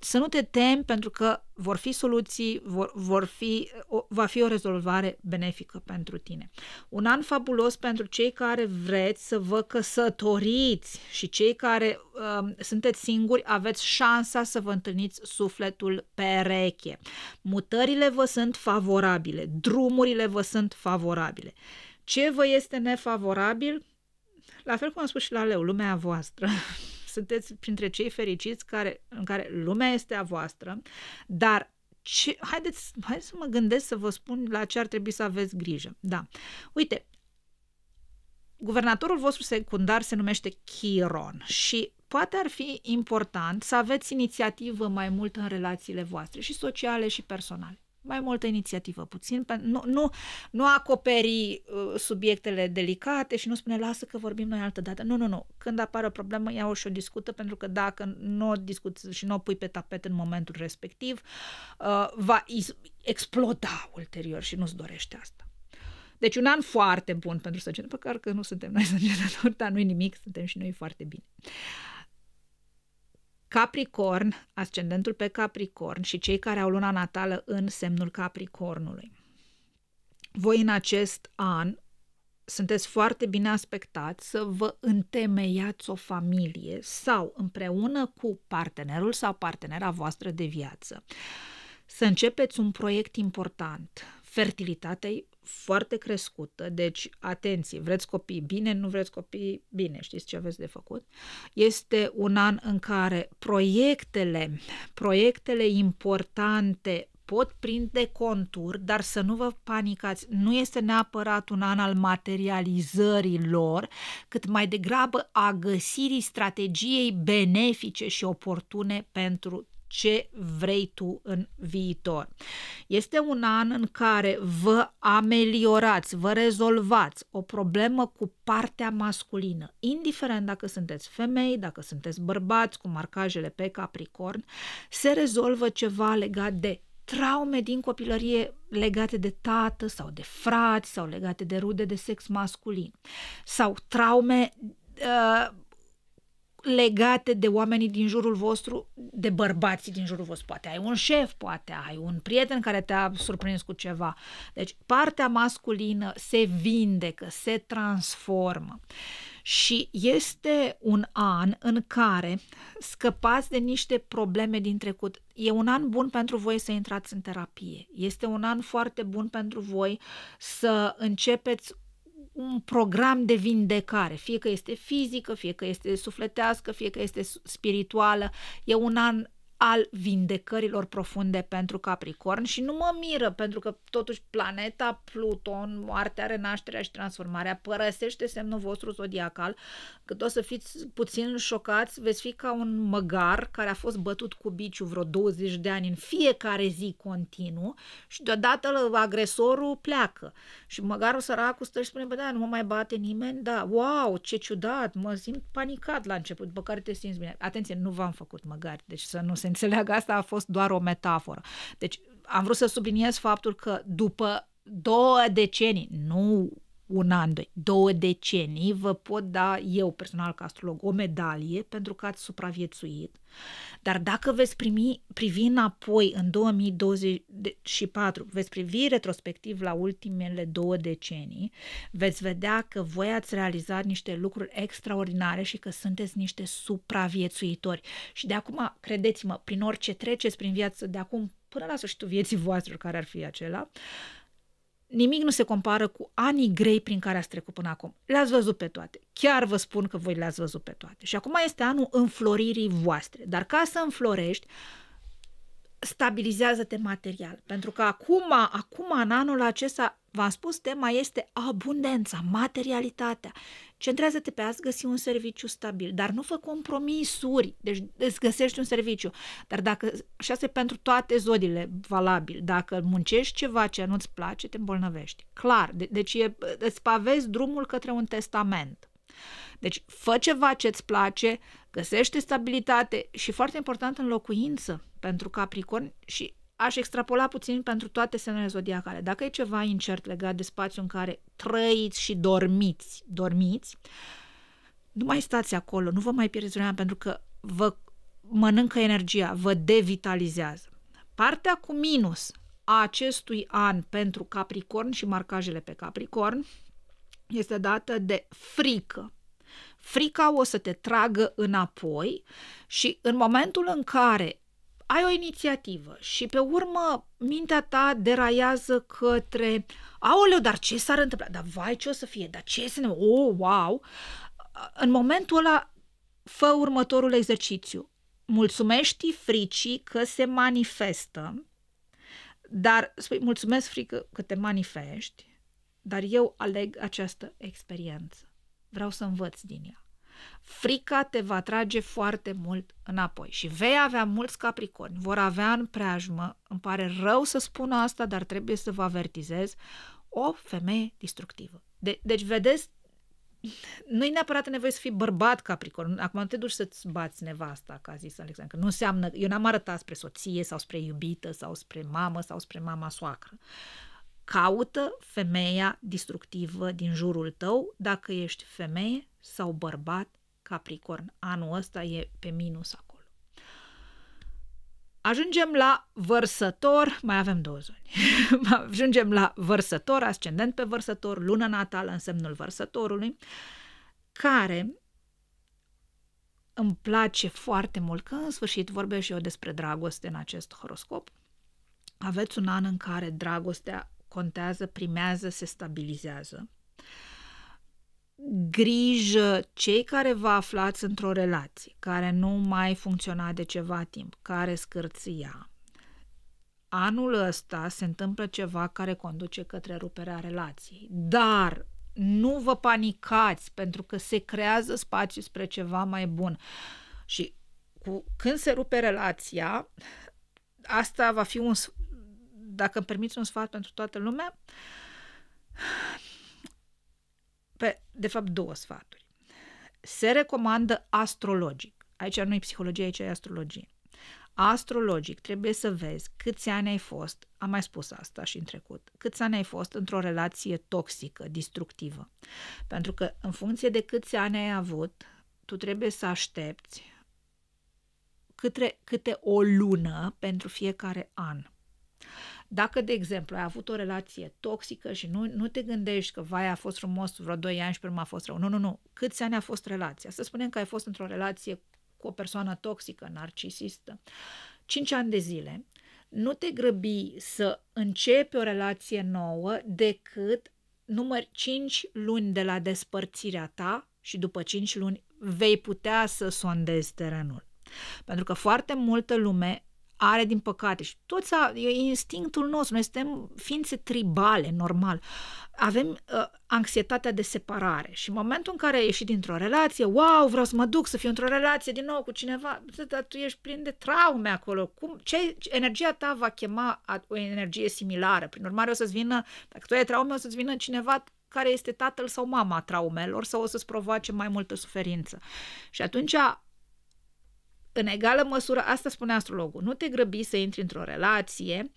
să nu te temi pentru că vor fi soluții, vor, vor fi, o, va fi o rezolvare benefică pentru tine. Un an fabulos pentru cei care vreți să vă căsătoriți și cei care uh, sunteți singuri, aveți șansa să vă întâlniți sufletul pereche. Mutările vă sunt favorabile, drumurile vă sunt favorabile. Ce vă este nefavorabil? La fel cum am spus și la leu, lumea voastră. sunteți printre cei fericiți care, în care lumea este a voastră, dar ce, haideți, haideți să mă gândesc să vă spun la ce ar trebui să aveți grijă. Da. Uite, guvernatorul vostru secundar se numește Chiron și poate ar fi important să aveți inițiativă mai mult în relațiile voastre și sociale și personale mai multă inițiativă, puțin, nu, nu, nu acoperi uh, subiectele delicate și nu spune lasă că vorbim noi altă dată. Nu, nu, nu. Când apare o problemă, iau și o discută, pentru că dacă nu o discuți și nu o pui pe tapet în momentul respectiv, uh, va exploda ulterior și nu-ți dorește asta. Deci un an foarte bun pentru săgetă, pe că nu suntem noi săgetători, dar nu-i nimic, suntem și noi foarte bine. Uh, Capricorn, ascendentul pe Capricorn și cei care au luna natală în semnul Capricornului. Voi în acest an sunteți foarte bine aspectați să vă întemeiați o familie sau împreună cu partenerul sau partenera voastră de viață. Să începeți un proiect important. Fertilitatea foarte crescută, deci atenție, vreți copii bine, nu vreți copii bine, știți ce aveți de făcut. Este un an în care proiectele, proiectele importante pot prinde contur, dar să nu vă panicați. Nu este neapărat un an al materializării lor, cât mai degrabă a găsirii strategiei benefice și oportune pentru ce vrei tu în viitor. Este un an în care vă ameliorați, vă rezolvați o problemă cu partea masculină, indiferent dacă sunteți femei, dacă sunteți bărbați cu marcajele pe Capricorn, se rezolvă ceva legat de traume din copilărie legate de tată sau de frați sau legate de rude de sex masculin sau traume uh, legate de oamenii din jurul vostru, de bărbații din jurul vostru. Poate ai un șef, poate ai un prieten care te-a surprins cu ceva. Deci partea masculină se vindecă, se transformă. Și este un an în care scăpați de niște probleme din trecut. E un an bun pentru voi să intrați în terapie. Este un an foarte bun pentru voi să începeți un program de vindecare, fie că este fizică, fie că este sufletească, fie că este spirituală. E un an al vindecărilor profunde pentru Capricorn și nu mă miră pentru că totuși planeta Pluton, moartea, renașterea și transformarea părăsește semnul vostru zodiacal, cât o să fiți puțin șocați, veți fi ca un măgar care a fost bătut cu biciu vreo 20 de ani în fiecare zi continuu și deodată agresorul pleacă. Și măgarul săracul stă și spune, bă da, nu mă mai bate nimeni, da, wow, ce ciudat, mă simt panicat la început, după care te simți bine. Atenție, nu v-am făcut măgari, deci să nu se înțeleagă asta a fost doar o metaforă. Deci am vrut să subliniez faptul că după două decenii, nu un an, doi, două decenii, vă pot da eu personal ca astrolog o medalie pentru că ați supraviețuit. Dar dacă veți primi, privi înapoi în 2024, veți privi retrospectiv la ultimele două decenii, veți vedea că voi ați realizat niște lucruri extraordinare și că sunteți niște supraviețuitori. Și de acum, credeți-mă, prin orice treceți prin viață, de acum până la sfârșitul vieții voastre, care ar fi acela, nimic nu se compară cu anii grei prin care ați trecut până acum. Le-ați văzut pe toate. Chiar vă spun că voi le-ați văzut pe toate. Și acum este anul înfloririi voastre. Dar ca să înflorești, stabilizează-te material. Pentru că acum, acum, în anul acesta, v-am spus, tema este abundența, materialitatea. Centrează-te pe a găsi un serviciu stabil, dar nu fă compromisuri. Deci îți găsești un serviciu. Dar dacă, și asta e pentru toate zodile valabil, dacă muncești ceva ce nu-ți place, te îmbolnăvești. Clar. De- deci e, îți pavezi drumul către un testament. Deci fă ceva ce-ți place, găsește stabilitate și foarte important în locuință pentru Capricorn și aș extrapola puțin pentru toate semnele zodiacale. Dacă e ceva incert legat de spațiul în care trăiți și dormiți, dormiți, nu mai stați acolo, nu vă mai pierdeți vremea pentru că vă mănâncă energia, vă devitalizează. Partea cu minus a acestui an pentru Capricorn și marcajele pe Capricorn este dată de frică. Frica o să te tragă înapoi și în momentul în care ai o inițiativă și pe urmă mintea ta deraiază către aoleu, dar ce s-ar întâmpla? Dar vai, ce o să fie? Dar ce să ne... Oh, wow! În momentul ăla, fă următorul exercițiu. Mulțumești fricii că se manifestă, dar spui, mulțumesc frică că te manifesti, dar eu aleg această experiență. Vreau să învăț din ea. Frica te va trage foarte mult înapoi și vei avea mulți capricorni, vor avea în preajmă, îmi pare rău să spun asta, dar trebuie să vă avertizez, o femeie destructivă. De- deci, vedeți, nu e neapărat nevoie să fii bărbat capricorn. Acum nu te duci să-ți bați nevasta, ca a zis Alexandru, că nu înseamnă, eu n-am arătat spre soție sau spre iubită sau spre mamă sau spre mama soacră. Caută femeia destructivă din jurul tău dacă ești femeie sau bărbat Capricorn. Anul ăsta e pe minus acolo. Ajungem la vărsător, mai avem două zoni. Ajungem la vărsător, ascendent pe vărsător, lună natală în semnul vărsătorului, care îmi place foarte mult, că în sfârșit vorbesc și eu despre dragoste în acest horoscop. Aveți un an în care dragostea contează, primează, se stabilizează. Grijă cei care vă aflați într-o relație, care nu mai funcționa de ceva timp, care scârția. Anul ăsta se întâmplă ceva care conduce către ruperea relației, dar nu vă panicați pentru că se creează spațiu spre ceva mai bun. Și cu, când se rupe relația, asta va fi un, dacă îmi permiți un sfat pentru toată lumea, pe, de fapt, două sfaturi. Se recomandă astrologic. Aici nu e psihologie, aici e astrologie. Astrologic, trebuie să vezi câți ani ai fost, am mai spus asta și în trecut, câți ani ai fost într-o relație toxică, destructivă. Pentru că în funcție de câți ani ai avut, tu trebuie să aștepți câte, câte o lună pentru fiecare an. Dacă, de exemplu, ai avut o relație toxică și nu, nu te gândești că, vai, a fost frumos vreo 2 ani și pe urmă a fost rău. Nu, nu, nu. Câți ani a fost relația? Să spunem că ai fost într-o relație cu o persoană toxică, narcisistă, 5 ani de zile. Nu te grăbi să începi o relație nouă decât număr 5 luni de la despărțirea ta și după 5 luni vei putea să sondezi terenul. Pentru că foarte multă lume are, din păcate, și toți, a, e instinctul nostru, noi suntem ființe tribale, normal. Avem uh, anxietatea de separare și în momentul în care ai ieșit dintr-o relație, wow, vreau să mă duc să fiu într-o relație din nou cu cineva, dar tu ești plin de traume acolo. Cum, ce, energia ta va chema o energie similară. Prin urmare, o să-ți vină, dacă tu ai traume, o să-ți vină cineva care este tatăl sau mama traumelor sau o să-ți provoace mai multă suferință. Și atunci în egală măsură, asta spune astrologul, nu te grăbi să intri într-o relație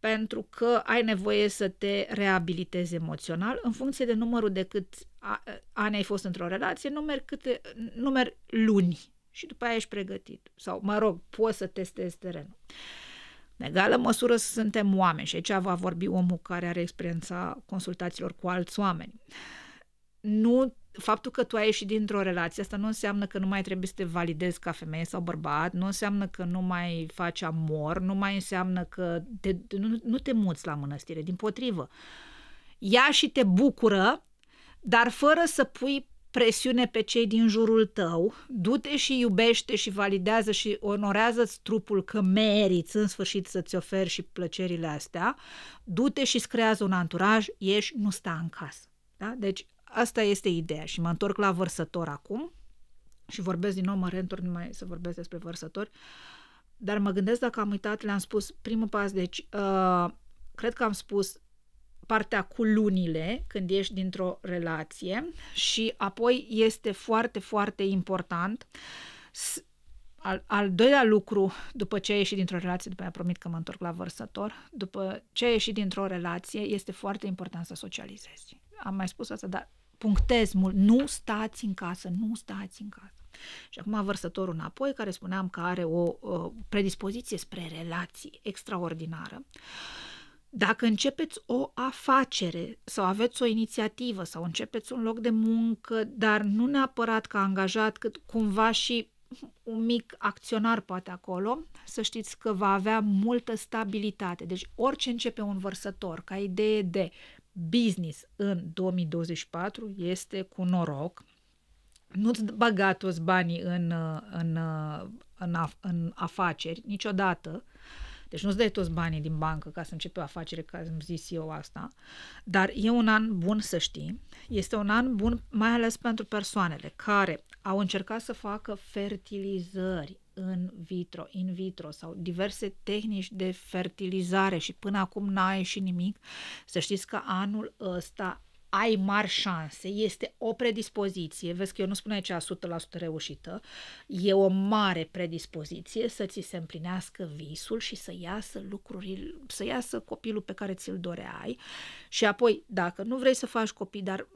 pentru că ai nevoie să te reabilitezi emoțional în funcție de numărul de cât ani ai fost într-o relație, numeri, câte, numeri luni și după aia ești pregătit. Sau, mă rog, poți să testezi terenul. În egală măsură suntem oameni și aici va vorbi omul care are experiența consultațiilor cu alți oameni. Nu faptul că tu ai ieșit dintr-o relație, asta nu înseamnă că nu mai trebuie să te validezi ca femeie sau bărbat, nu înseamnă că nu mai faci amor, nu mai înseamnă că te, nu, nu te muți la mănăstire, din potrivă. Ia și te bucură, dar fără să pui presiune pe cei din jurul tău, du-te și iubește și validează și onorează trupul că meriți în sfârșit să-ți oferi și plăcerile astea, du-te și creează un anturaj, ieși, nu sta în casă. Da? Deci Asta este ideea și mă întorc la vărsător acum și vorbesc din nou, mă reîntorc numai să vorbesc despre vărsători, dar mă gândesc dacă am uitat, le-am spus primul pas, deci uh, cred că am spus partea cu lunile când ești dintr-o relație și apoi este foarte, foarte important al, al doilea lucru, după ce ai ieșit dintr-o relație, după aia promit că mă întorc la vărsător, după ce ai ieșit dintr-o relație, este foarte important să socializezi. Am mai spus asta, dar punctez mult, nu stați în casă, nu stați în casă. Și acum vărsătorul înapoi, care spuneam că are o, o predispoziție spre relații extraordinară, dacă începeți o afacere sau aveți o inițiativă sau începeți un loc de muncă, dar nu neapărat ca angajat, cât cumva și un mic acționar poate acolo, să știți că va avea multă stabilitate. Deci orice începe un vărsător ca idee de business în 2024 este cu noroc. Nu-ți băga toți banii în, în, în, af- în afaceri niciodată. Deci nu-ți dai toți banii din bancă ca să începi o afacere, ca să-mi zis eu asta. Dar e un an bun să știi. Este un an bun mai ales pentru persoanele care au încercat să facă fertilizări în vitro, in vitro sau diverse tehnici de fertilizare și până acum n-a ieșit nimic, să știți că anul ăsta ai mari șanse, este o predispoziție, vezi că eu nu spun aici 100% reușită, e o mare predispoziție să ți se împlinească visul și să iasă lucruri, să iasă copilul pe care ți-l doreai. Și apoi, dacă nu vrei să faci copii, dar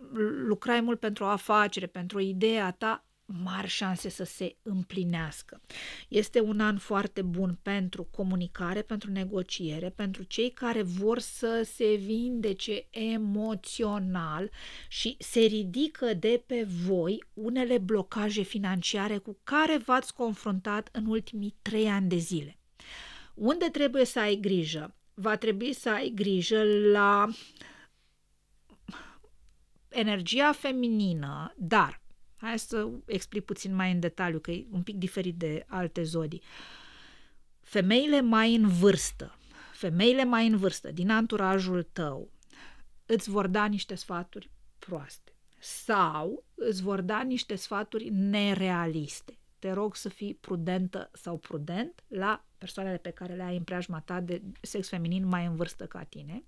lucrai mult pentru o afacere, pentru o idee a ta, mari șanse să se împlinească. Este un an foarte bun pentru comunicare, pentru negociere, pentru cei care vor să se vindece emoțional și se ridică de pe voi unele blocaje financiare cu care v-ați confruntat în ultimii trei ani de zile. Unde trebuie să ai grijă? Va trebui să ai grijă la energia feminină, dar Hai să explic puțin mai în detaliu, că e un pic diferit de alte zodii. Femeile mai în vârstă, femeile mai în vârstă, din anturajul tău, îți vor da niște sfaturi proaste sau îți vor da niște sfaturi nerealiste. Te rog să fii prudentă sau prudent la persoanele pe care le ai în preajma ta de sex feminin mai în vârstă ca tine.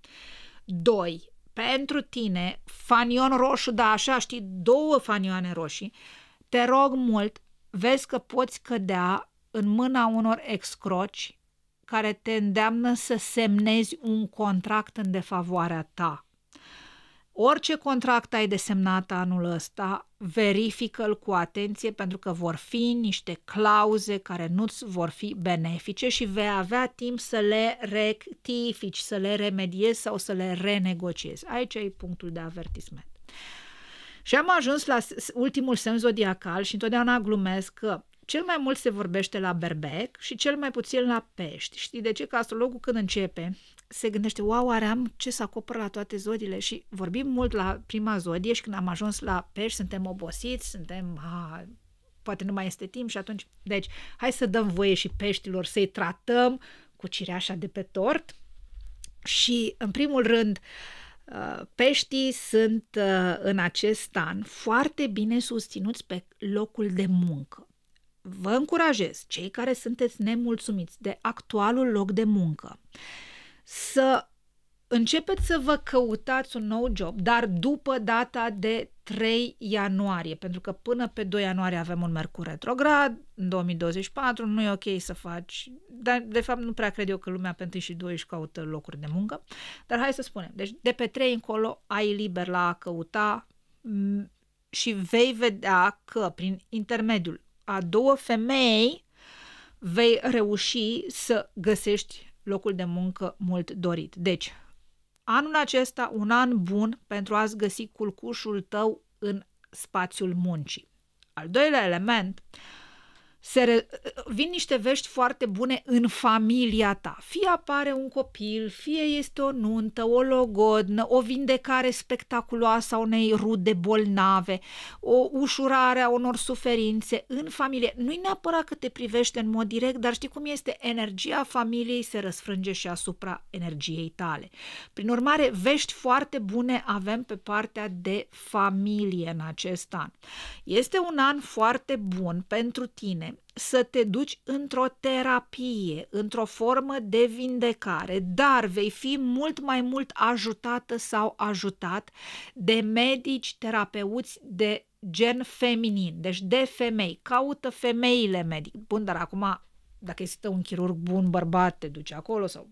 Doi, pentru tine, fanion roșu, da, așa, știi, două fanioane roșii, te rog mult, vezi că poți cădea în mâna unor excroci care te îndeamnă să semnezi un contract în defavoarea ta. Orice contract ai desemnat anul ăsta, verifică-l cu atenție pentru că vor fi niște clauze care nu-ți vor fi benefice și vei avea timp să le rectifici, să le remediezi sau să le renegociezi. Aici e punctul de avertisment. Și am ajuns la ultimul semn zodiacal și întotdeauna glumesc că cel mai mult se vorbește la berbec și cel mai puțin la pești. Știi de ce? Că astrologul când începe se gândește, wow, are am ce să acopăr la toate zodiile? Și vorbim mult la prima zodie și când am ajuns la pești suntem obosiți, suntem, a, poate nu mai este timp și atunci, deci, hai să dăm voie și peștilor să-i tratăm cu cireașa de pe tort. Și, în primul rând, peștii sunt în acest an foarte bine susținuți pe locul de muncă. Vă încurajez, cei care sunteți nemulțumiți de actualul loc de muncă, să începeți să vă căutați un nou job, dar după data de 3 ianuarie, pentru că până pe 2 ianuarie avem un Mercur retrograd, în 2024 nu e ok să faci, dar de fapt nu prea cred eu că lumea pe 1 și 2 își caută locuri de muncă, dar hai să spunem, deci de pe 3 încolo ai liber la a căuta și vei vedea că prin intermediul a două femei vei reuși să găsești locul de muncă mult dorit. Deci, anul acesta un an bun pentru a-ți găsi culcușul tău în spațiul muncii. Al doilea element, se re... vin niște vești foarte bune în familia ta. Fie apare un copil, fie este o nuntă, o logodnă, o vindecare spectaculoasă a unei rude bolnave, o ușurare a unor suferințe în familie. Nu-i neapărat că te privește în mod direct, dar știi cum este? Energia familiei se răsfrânge și asupra energiei tale. Prin urmare, vești foarte bune avem pe partea de familie în acest an. Este un an foarte bun pentru tine să te duci într-o terapie, într-o formă de vindecare, dar vei fi mult mai mult ajutată sau ajutat de medici, terapeuți de gen feminin, deci de femei. Caută femeile medic. Bun, dar acum, dacă este un chirurg bun bărbat, te duci acolo sau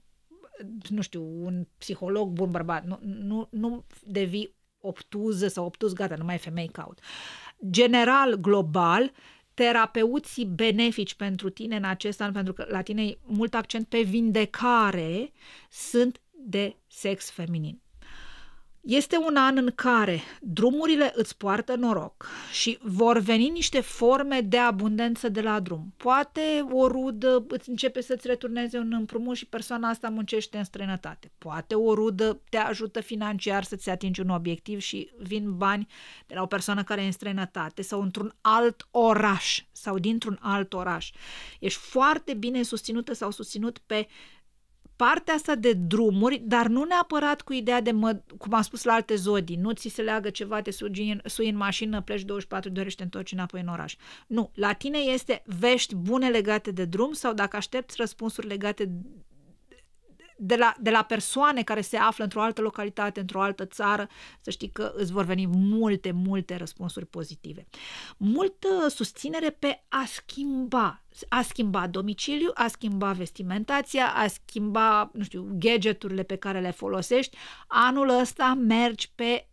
nu știu, un psiholog bun bărbat, nu, nu, nu devii obtuză sau obtuz, gata, nu mai femei caut. General, global, terapeuții benefici pentru tine în acest an, pentru că la tine e mult accent pe vindecare, sunt de sex feminin. Este un an în care drumurile îți poartă noroc și vor veni niște forme de abundență de la drum. Poate o rudă îți începe să-ți returneze un împrumut și persoana asta muncește în străinătate. Poate o rudă te ajută financiar să-ți atingi un obiectiv și vin bani de la o persoană care e în străinătate sau într-un alt oraș sau dintr-un alt oraș. Ești foarte bine susținută sau susținut pe partea asta de drumuri, dar nu neapărat cu ideea de, mă, cum am spus la alte zodii, nu ți se leagă ceva, te sugi în, sui în mașină, pleci 24 de ore și te întorci înapoi în oraș. Nu, la tine este vești bune legate de drum sau dacă aștepți răspunsuri legate de la, de la persoane care se află într-o altă localitate, într-o altă țară, să știi că îți vor veni multe, multe răspunsuri pozitive. Multă susținere pe a schimba, a schimba domiciliu, a schimba vestimentația, a schimba, nu știu, gadgeturile pe care le folosești. Anul ăsta mergi pe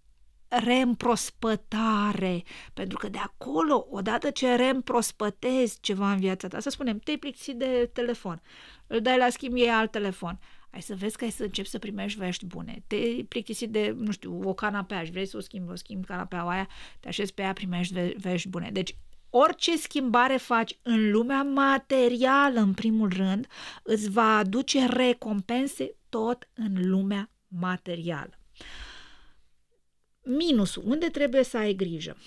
reîmprospătare, pentru că de acolo, odată ce reîmprospătezi ceva în viața ta, să spunem, te-ai plictisit de telefon, îl dai la schimb, iei alt telefon, ai să vezi că ai să începi să primești vești bune. Te plictisit de, nu știu, o canapea și vrei să o schimbi, o schimbi canapeaua aia, te așezi pe ea, primești ve- vești bune. Deci orice schimbare faci în lumea materială, în primul rând, îți va aduce recompense tot în lumea materială. Minusul, unde trebuie să ai grijă?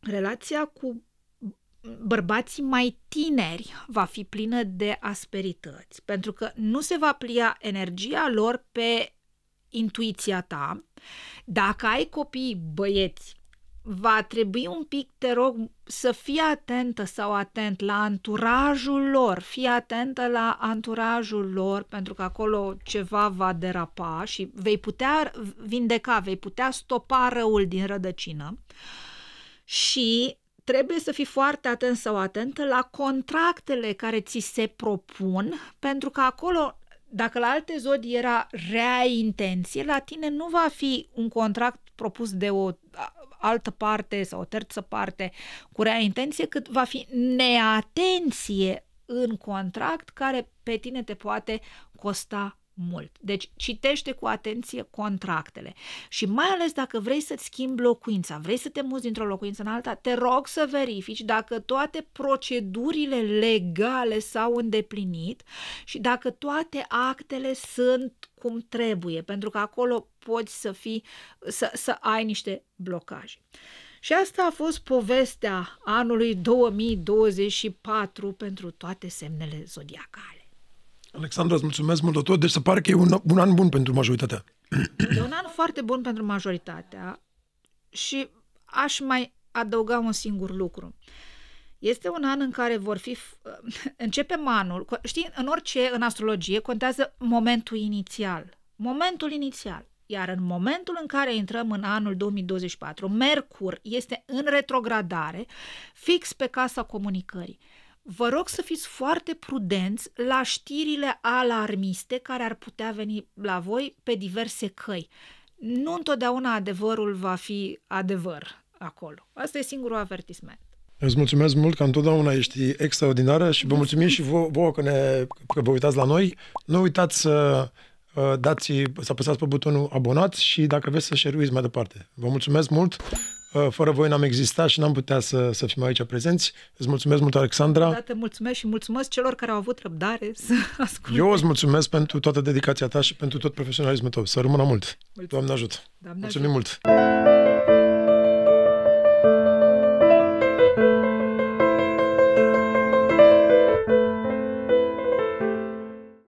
Relația cu bărbații mai tineri va fi plină de asperități, pentru că nu se va plia energia lor pe intuiția ta. Dacă ai copii băieți, va trebui un pic, te rog, să fii atentă sau atent la anturajul lor, fii atentă la anturajul lor, pentru că acolo ceva va derapa și vei putea vindeca, vei putea stopa răul din rădăcină. Și trebuie să fii foarte atent sau atentă la contractele care ți se propun, pentru că acolo, dacă la alte zodii era rea intenție, la tine nu va fi un contract propus de o altă parte sau o terță parte cu rea intenție, cât va fi neatenție în contract care pe tine te poate costa mult. Deci citește cu atenție contractele și mai ales dacă vrei să-ți schimbi locuința, vrei să te muți dintr-o locuință în alta, te rog să verifici dacă toate procedurile legale s-au îndeplinit și dacă toate actele sunt cum trebuie, pentru că acolo poți să fii, să, să ai niște blocaje. Și asta a fost povestea anului 2024 pentru toate semnele zodiacale. Alexandra, îți mulțumesc mult de tot. Deci se pare că e un, un an bun pentru majoritatea. E un an foarte bun pentru majoritatea și aș mai adăuga un singur lucru. Este un an în care vor fi... Începem anul... Știi, în orice, în astrologie, contează momentul inițial. Momentul inițial. Iar în momentul în care intrăm în anul 2024, Mercur este în retrogradare, fix pe casa comunicării. Vă rog să fiți foarte prudenți la știrile alarmiste care ar putea veni la voi pe diverse căi. Nu întotdeauna adevărul va fi adevăr acolo. Asta e singurul avertisment. Îți mulțumesc mult că întotdeauna ești extraordinară și vă mulțumim și vouă, vouă că, ne, că vă uitați la noi. Nu uitați să uh, dați, să apăsați pe butonul abonat și dacă vreți să share mai departe. Vă mulțumesc mult! Uh, fără voi n-am existat și n-am putea să, să fim aici prezenți. Îți mulțumesc mult, Alexandra. Dată mulțumesc și mulțumesc celor care au avut răbdare să asculte. Eu îți mulțumesc pentru toată dedicația ta și pentru tot profesionalismul tău. Să rămână mult. Mulțumesc. Doamne ajută. Doamne Mulțumim ajută. mult.